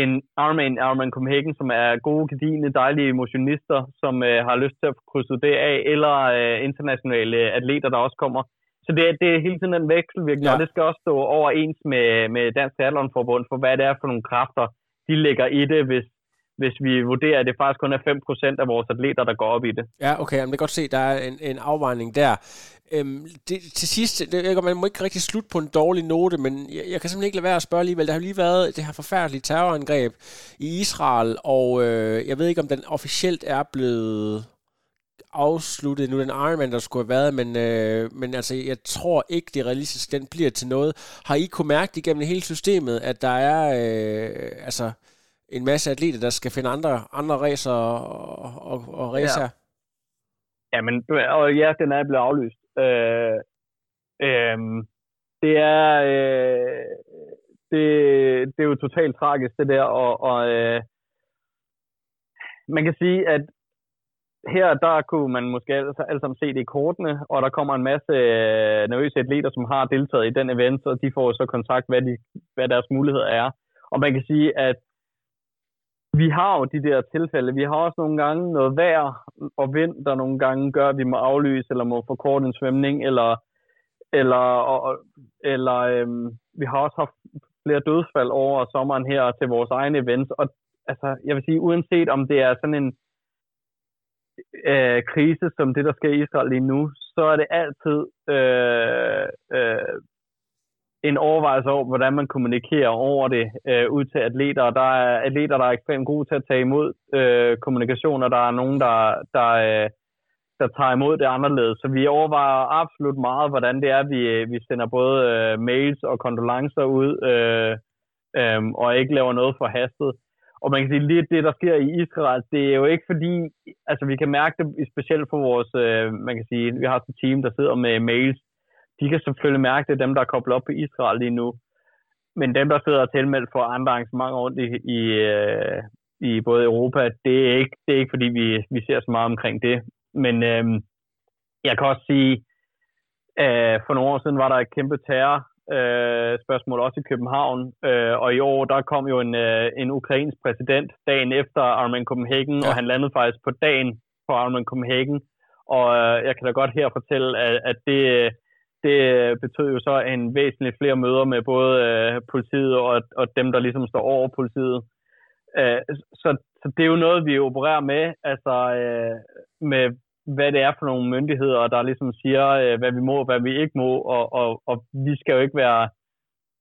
en Ironman, Ironman Copenhagen, som er gode, gedigende, dejlige motionister, som øh, har lyst til at krydse det af, eller øh, internationale atleter, der også kommer. Så det, det er hele tiden en vekselvirkning, ja. og det skal også stå overens med, med Dansk Triathlon-forbund for, hvad det er for nogle kræfter, de lægger i det, hvis, hvis vi vurderer, at det faktisk kun er 5% af vores atleter, der går op i det. Ja, okay, men det kan godt se, der er en, en afvejning der. Øhm, det, til sidst, det, man må ikke rigtig slutte på en dårlig note, men jeg, jeg kan simpelthen ikke lade være at spørge alligevel. Der har lige været det her forfærdelige terrorangreb i Israel, og øh, jeg ved ikke, om den officielt er blevet afsluttet nu, den Ironman, der skulle have været, men, øh, men altså, jeg tror ikke, det er realistisk, den bliver til noget. Har I kunne mærke det hele systemet, at der er, øh, altså, en masse atleter, der skal finde andre, andre racer og, og, og racer. Ja. ja, men og ja, den er blevet aflyst. Øh, øh, det er øh, det, det er jo totalt tragisk, det der, og, og øh, man kan sige, at her, der kunne man måske alle, alle sammen se det i kortene, og der kommer en masse øh, nervøse atleter, som har deltaget i den event, og de får så kontakt, hvad, de, hvad deres muligheder er. Og man kan sige, at vi har jo de der tilfælde. Vi har også nogle gange noget vejr og vind, der nogle gange gør, at vi må aflyse, eller må forkorte en svømning, eller, eller, og, eller øhm, vi har også haft flere dødsfald over sommeren her til vores egne events. Og altså, jeg vil sige, uanset om det er sådan en øh, krise, som det, der sker i Israel lige nu, så er det altid øh, øh, en overvejelse over, hvordan man kommunikerer over det øh, ud til atleter. Og der er atleter, der er ekstremt gode til at tage imod øh, kommunikation, og der er nogen, der, der, øh, der tager imod det anderledes. Så vi overvejer absolut meget, hvordan det er, vi, øh, vi sender både øh, mails og kondolencer ud, øh, øh, og ikke laver noget for hastet. Og man kan sige, lige det, der sker i Israel, det er jo ikke fordi, altså vi kan mærke det specielt for vores, øh, man kan sige, vi har et team, der sidder med mails, de kan selvfølgelig mærke, det er dem, der er koblet op på Israel lige nu. Men dem, der sidder og tilmeldt for andre arrangementer rundt i, i, øh, i både Europa, det er ikke, det er ikke fordi, vi, vi ser så meget omkring det. Men øh, jeg kan også sige, øh, for nogle år siden var der et kæmpe terror øh, spørgsmål også i København, øh, og i år der kom jo en, øh, en ukrainsk præsident dagen efter Armin Copenhagen, ja. og han landede faktisk på dagen på Armin Copenhagen, og øh, jeg kan da godt her fortælle, at, at det, det øh, betød jo så en væsentlig flere møder med både øh, politiet og, og dem, der ligesom står over politiet. Øh, så, så det er jo noget, vi opererer med, altså øh, med hvad det er for nogle myndigheder, der ligesom siger, øh, hvad vi må og hvad vi ikke må, og, og, og vi skal jo ikke være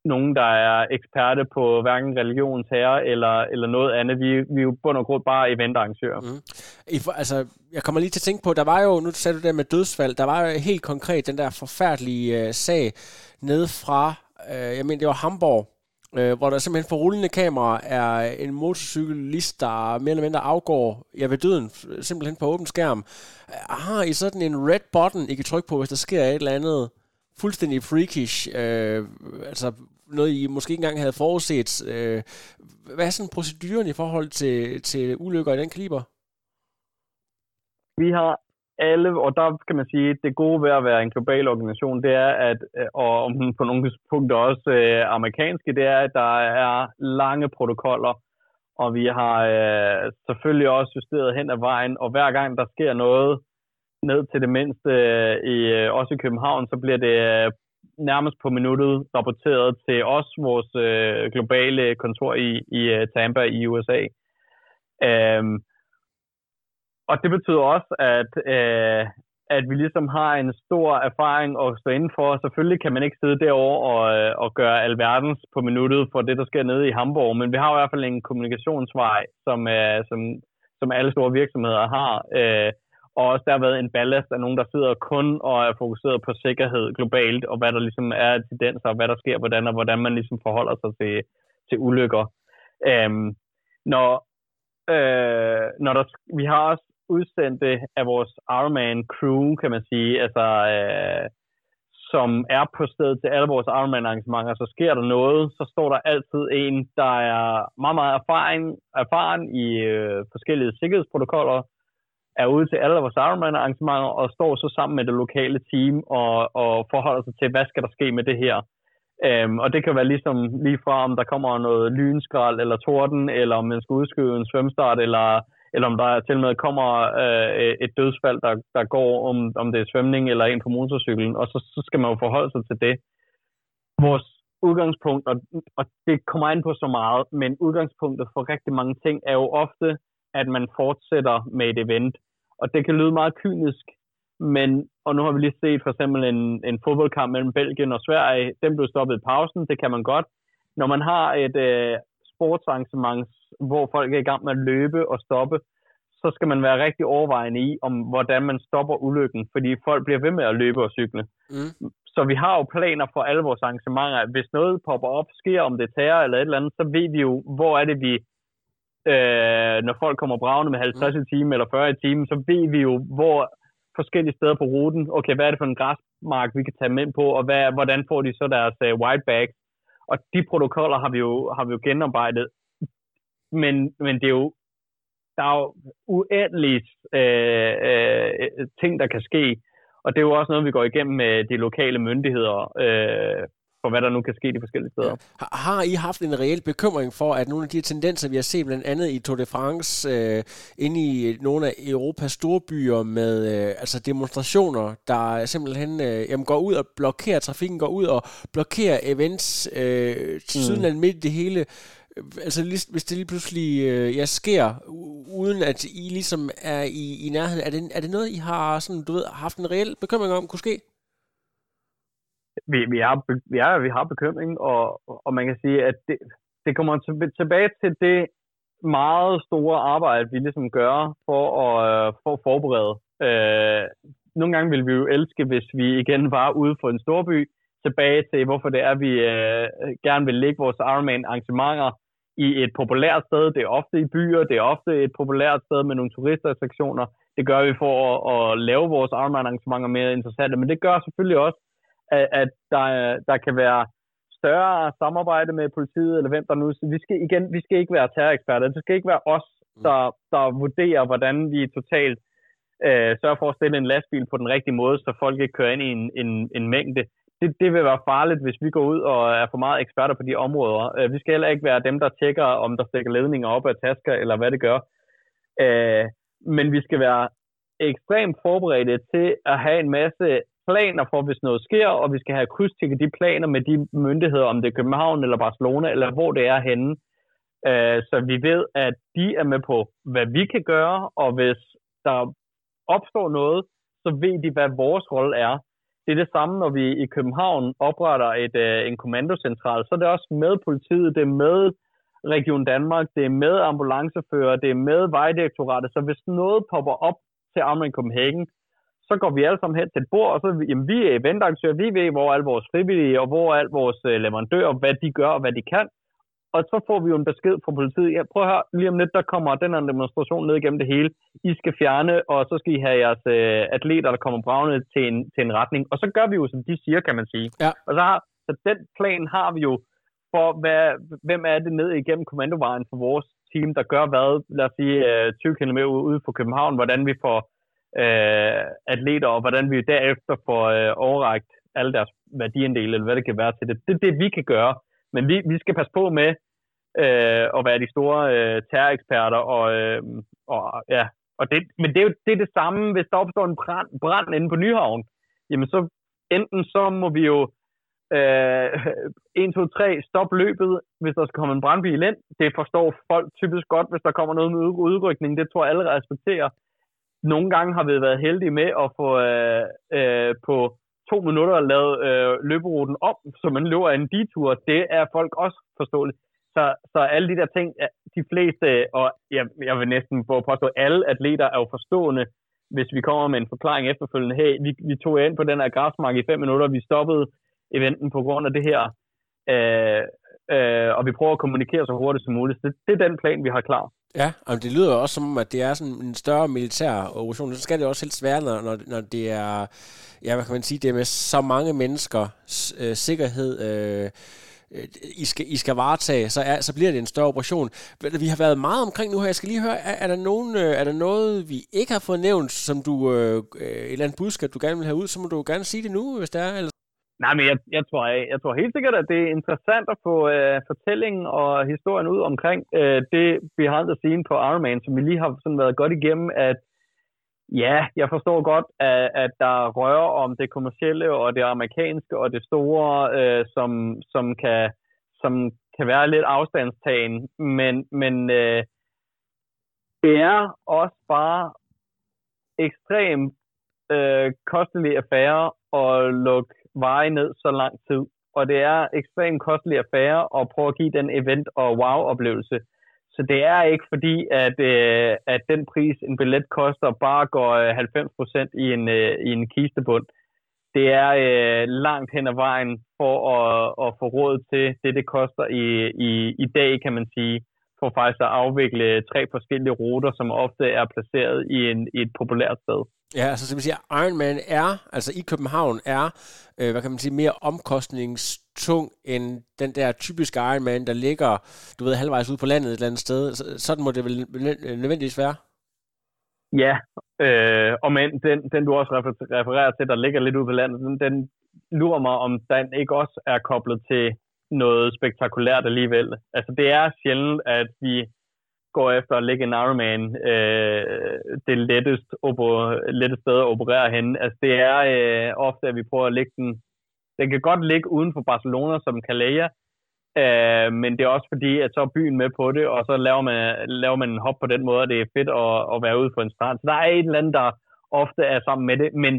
nogen, der er eksperte på hverken religions herre eller, eller noget andet. Vi, vi er jo bund og grund bare eventarrangører. Mm. I, altså, jeg kommer lige til at tænke på, der var jo, nu sagde du det med dødsfald, der var jo helt konkret den der forfærdelige øh, sag ned fra, øh, jeg mener det var Hamburg, øh, hvor der simpelthen for rullende kamera er en motorcyklist, der mere eller mindre afgår ja, ved døden, simpelthen på åben skærm. Øh, har I sådan en red button, I kan trykke på, hvis der sker et eller andet fuldstændig freakish, øh, altså noget, I måske ikke engang havde forudset. Øh, hvad er sådan proceduren i forhold til, til ulykker i den kaliber? Vi har alle, og der kan man sige, det gode ved at være en global organisation, det er, at, øh, og på nogle punkter også øh, amerikanske, det er, at der er lange protokoller, og vi har øh, selvfølgelig også justeret hen ad vejen, og hver gang der sker noget ned til det mindste, øh, i, øh, også i København, så bliver det øh, nærmest på minuttet rapporteret til os, vores øh, globale kontor i, i øh, Tampa i USA. Øhm, og det betyder også, at, øh, at vi ligesom har en stor erfaring at stå indenfor. Selvfølgelig kan man ikke sidde derovre og, øh, og gøre alverdens på minuttet for det, der sker nede i Hamburg, men vi har i hvert fald en kommunikationsvej, som, øh, som, som alle store virksomheder har. Øh, og også der har været en ballast af nogen, der sidder kun og er fokuseret på sikkerhed globalt, og hvad der ligesom er tendenser, og hvad der sker, hvordan, og hvordan man ligesom forholder sig til, til ulykker. Øhm, når, øh, når der, vi har også udsendt det af vores Ironman crew, kan man sige, altså, øh, som er på stedet til alle vores Ironman arrangementer, så sker der noget, så står der altid en, der er meget, meget erfaring, erfaren i øh, forskellige sikkerhedsprotokoller, er ude til alle vores Ironman arrangementer og står så sammen med det lokale team og, og forholder sig til, hvad skal der ske med det her. Øhm, og det kan være ligesom lige fra, om der kommer noget lynskrald eller torden, eller om man skal udskyde en svømstart, eller, eller om der til og med kommer øh, et dødsfald, der, der går, om, om det er svømning eller en på motorcyklen, og så, så skal man jo forholde sig til det. Vores udgangspunkt, og, og det kommer ind på så meget, men udgangspunktet for rigtig mange ting er jo ofte, at man fortsætter med et event. Og det kan lyde meget kynisk, men, og nu har vi lige set for eksempel en, en fodboldkamp mellem Belgien og Sverige. Den blev stoppet i pausen, det kan man godt. Når man har et øh, sportsarrangement, hvor folk er i gang med at løbe og stoppe, så skal man være rigtig overvejende i, om hvordan man stopper ulykken, fordi folk bliver ved med at løbe og cykle. Mm. Så vi har jo planer for alle vores arrangementer. Hvis noget popper op, sker om det tager eller et eller andet, så ved vi jo, hvor er det, vi, øh, når folk kommer bravende med 50 mm. i timen eller 40 i timen, så ved vi jo, hvor forskellige steder på ruten, okay, hvad er det for en græsmark, vi kan tage dem ind på, og hvad, hvordan får de så deres uh, white bag? Og de protokoller har vi jo, har vi jo genarbejdet. Men, men det er jo, der er jo uendelige øh, øh, ting, der kan ske. Og det er jo også noget, vi går igennem med de lokale myndigheder. Øh, for hvad der nu kan ske de forskellige steder. Ja. Har I haft en reel bekymring for, at nogle af de tendenser, vi har set blandt andet i Tour de France, øh, inde i nogle af Europas storbyer med øh, altså demonstrationer, der simpelthen øh, jamen, går ud og blokerer trafikken, går ud og blokerer events øh, mm. siden midt i det hele, altså hvis det lige pludselig øh, ja, sker, uden at I ligesom er i, i nærheden, er det, er det noget, I har sådan, du ved, haft en reel bekymring om, kunne ske? Vi, vi, har, vi, er, vi har bekymring, og, og man kan sige, at det, det kommer tilbage til det meget store arbejde, vi ligesom gør for at, øh, for at forberede. Øh, nogle gange vil vi jo elske, hvis vi igen var ude for en storby, tilbage til, hvorfor det er, vi øh, gerne vil lægge vores Ironman-arrangementer i et populært sted. Det er ofte i byer, det er ofte et populært sted med nogle turistattraktioner. Det gør vi for at, at lave vores Ironman-arrangementer mere interessante, men det gør selvfølgelig også, at, at der, der kan være større samarbejde med politiet, eller hvem der nu... Vi skal, igen, vi skal ikke være terroreksperter. Det skal ikke være os, mm. der, der vurderer, hvordan vi totalt øh, sørger for at stille en lastbil på den rigtige måde, så folk ikke kører ind i en, en, en mængde. Det, det vil være farligt, hvis vi går ud og er for meget eksperter på de områder. Øh, vi skal heller ikke være dem, der tjekker, om der stikker ledninger op af tasker, eller hvad det gør. Øh, men vi skal være ekstremt forberedte til at have en masse planer for, hvis noget sker, og vi skal have krydstjekket de planer med de myndigheder, om det er København eller Barcelona, eller hvor det er henne. Øh, så vi ved, at de er med på, hvad vi kan gøre, og hvis der opstår noget, så ved de, hvad vores rolle er. Det er det samme, når vi i København opretter et, øh, en kommandocentral, så er det også med politiet, det er med Region Danmark, det er med ambulancefører, det er med Vejdirektoratet, så hvis noget popper op til Amring Copenhagen, så går vi alle sammen hen til et bord, og så jamen, vi er eventarrangører, vi ved, hvor alle vores frivillige og hvor alle vores øh, leverandører, hvad de gør og hvad de kan. Og så får vi jo en besked fra politiet. Ja, prøv at høre, lige om lidt, der kommer den her demonstration ned igennem det hele. I skal fjerne, og så skal I have jeres øh, atleter, der kommer bravende til en, til en retning. Og så gør vi jo, som de siger, kan man sige. Ja. Og så, har, så den plan har vi jo for, hvad, hvem er det ned igennem kommandovejen for vores team, der gør hvad, lad os sige, 20 øh, km ude for København, hvordan vi får øh, atleter, og hvordan vi derefter får øh, overrækt alle deres værdiandele, eller hvad det kan være til det. Det er det, vi kan gøre. Men vi, vi skal passe på med øh, at være de store øh, terroreksperter, og, øh, og ja, og det, men det er jo det, er det samme, hvis der opstår en brand, brand inde på Nyhavn, jamen så enten så må vi jo øh, 1, 2, 3, stop løbet, hvis der skal komme en brandbil ind. Det forstår folk typisk godt, hvis der kommer noget med udrykning. Det tror jeg alle respekterer nogle gange har vi været heldige med at få øh, øh, på to minutter lavet øh, løberuten om, så man løber en detur. Det er folk også forståeligt. Så, så alle de der ting, de fleste, og jeg, jeg vil næsten få påstå, alle atleter er jo forstående, hvis vi kommer med en forklaring efterfølgende. Hey, vi, vi tog ind på den her græsmark i fem minutter, vi stoppede eventen på grund af det her, øh, øh, og vi prøver at kommunikere så hurtigt som muligt. Det, det er den plan, vi har klar. Ja, og det lyder også som, at det er sådan en større militær operation. Så skal det også helst være, når, når, når det er, ja, hvad kan man sige, det er med så mange mennesker, øh, sikkerhed, øh, øh, I skal, I skal varetage, så, er, så bliver det en større operation. Vi har været meget omkring nu her. Jeg skal lige høre, er, er, der, nogen, øh, er der noget, vi ikke har fået nævnt, som du, øh, øh, et eller andet budskab, du gerne vil have ud, så må du gerne sige det nu, hvis det er. Eller? Nej, men jeg, jeg, tror, jeg, jeg tror helt sikkert, at det er interessant at få øh, fortællingen og historien ud omkring øh, det behind the scene på Ironman, som vi lige har sådan været godt igennem, at ja, jeg forstår godt, at, at der rører om det kommercielle og det amerikanske og det store, øh, som, som, kan, som kan være lidt afstandstagen, men, men øh, det er også bare ekstremt øh, kostelig affære at lukke veje ned så lang tid. Og det er ekstremt kostelig affære at prøve at give den event- og wow-oplevelse. Så det er ikke fordi, at, øh, at den pris, en billet koster, bare går øh, 90% i en, øh, i en kistebund. Det er øh, langt hen ad vejen for at, at få råd til det, det koster i, i, i dag, kan man sige, for faktisk at afvikle tre forskellige ruter, som ofte er placeret i, en, i et populært sted. Ja, altså som siger, Ironman er, altså i København er, øh, hvad kan man sige, mere omkostningstung end den der typiske Ironman, der ligger, du ved, halvvejs ude på landet et eller andet sted. Sådan må det vel nødvendigvis være? Ja, øh, og men den, den du også refererer til, der ligger lidt ude på landet, den, den lurer mig, om den ikke også er koblet til noget spektakulært alligevel. Altså det er sjældent, at vi går efter at lægge en Ironman øh, det letteste, lettest sted at operere hen. Altså det er øh, ofte, at vi prøver at lægge den, den kan godt ligge uden for Barcelona som Calais, øh, men det er også fordi, at så er byen med på det, og så laver man, laver man en hop på den måde, og det er fedt at, at være ude på en strand. Så der er et eller andet, der ofte er sammen med det, men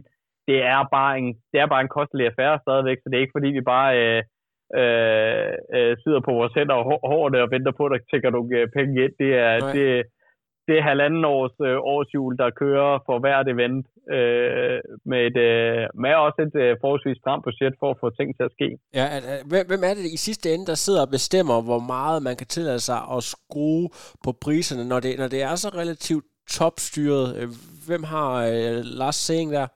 det er bare en, det er bare en kostelig affære stadigvæk, så det er ikke fordi, vi bare øh, øh, øh, sidder på vores hænder og hårdt og venter på, at der tækker nogle øh, penge ind. Det er, det, det er halvanden års øh, årsjul, der kører for hvert event, øh, med, et, øh, med også et øh, forholdsvis stramt budget for at få ting til at ske. Ja, hvem er det i sidste ende, der sidder og bestemmer, hvor meget man kan tillade sig at skrue på priserne, når det, når det er så relativt topstyret? Øh, hvem har øh, Lars Seng der?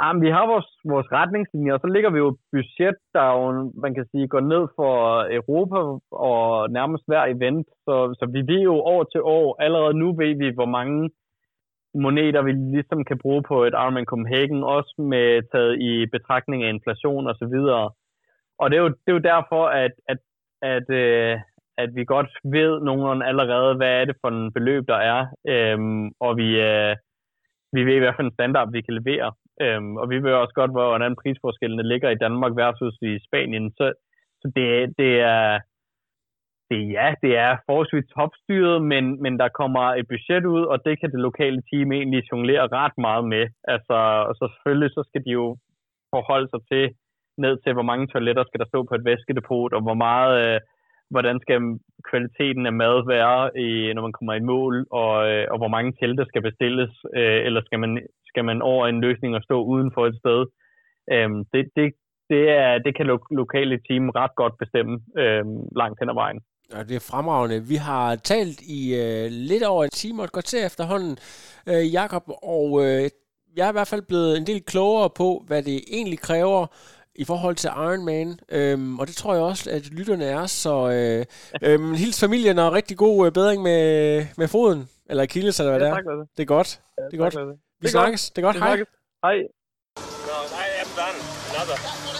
Jamen, vi har vores, vores retningslinjer, og så ligger vi jo et budget, der jo, man kan sige, går ned for Europa og nærmest hver event. Så, så vi ved jo år til år, allerede nu ved vi, hvor mange moneter vi ligesom kan bruge på et Ironman Copenhagen, også med taget i betragtning af inflation og så videre. Og det er jo, det er jo derfor, at, at, at, øh, at vi godt ved nogenlunde allerede, hvad er det for en beløb, der er. Øhm, og vi, øh, vi ved i hvert fald en standard, vi kan levere. Øhm, og vi ved også godt, hvordan prisforskellene ligger i Danmark versus i Spanien. Så, så det, det er det, ja, det er forholdsvis topstyret, men, men der kommer et budget ud, og det kan det lokale team egentlig jonglere ret meget med. Altså, og så selvfølgelig så skal de jo forholde sig til ned til, hvor mange toiletter skal der stå på et væskedepot, og hvor meget, øh, hvordan skal kvaliteten af mad være, i, når man kommer i mål, og, øh, og hvor mange telte skal bestilles, øh, eller skal man skal man over en løsning og stå uden for et sted. Øhm, det, det, det, er, det kan lo- lokale team ret godt bestemme øhm, langt hen ad vejen. Ja, det er fremragende. Vi har talt i øh, lidt over en time og et til efterhånden, øh, Jakob, og øh, jeg er i hvert fald blevet en del klogere på, hvad det egentlig kræver i forhold til Iron Man, øhm, og det tror jeg også, at lytterne er, så øh, øhm, hils familien og rigtig god øh, bedring med, med foden, eller Achilles, eller hvad ja, det er. Det. det er godt. Ja, det er godt. Vi det snakkes. Det er godt. Hej. Hej. No, I am done. Another.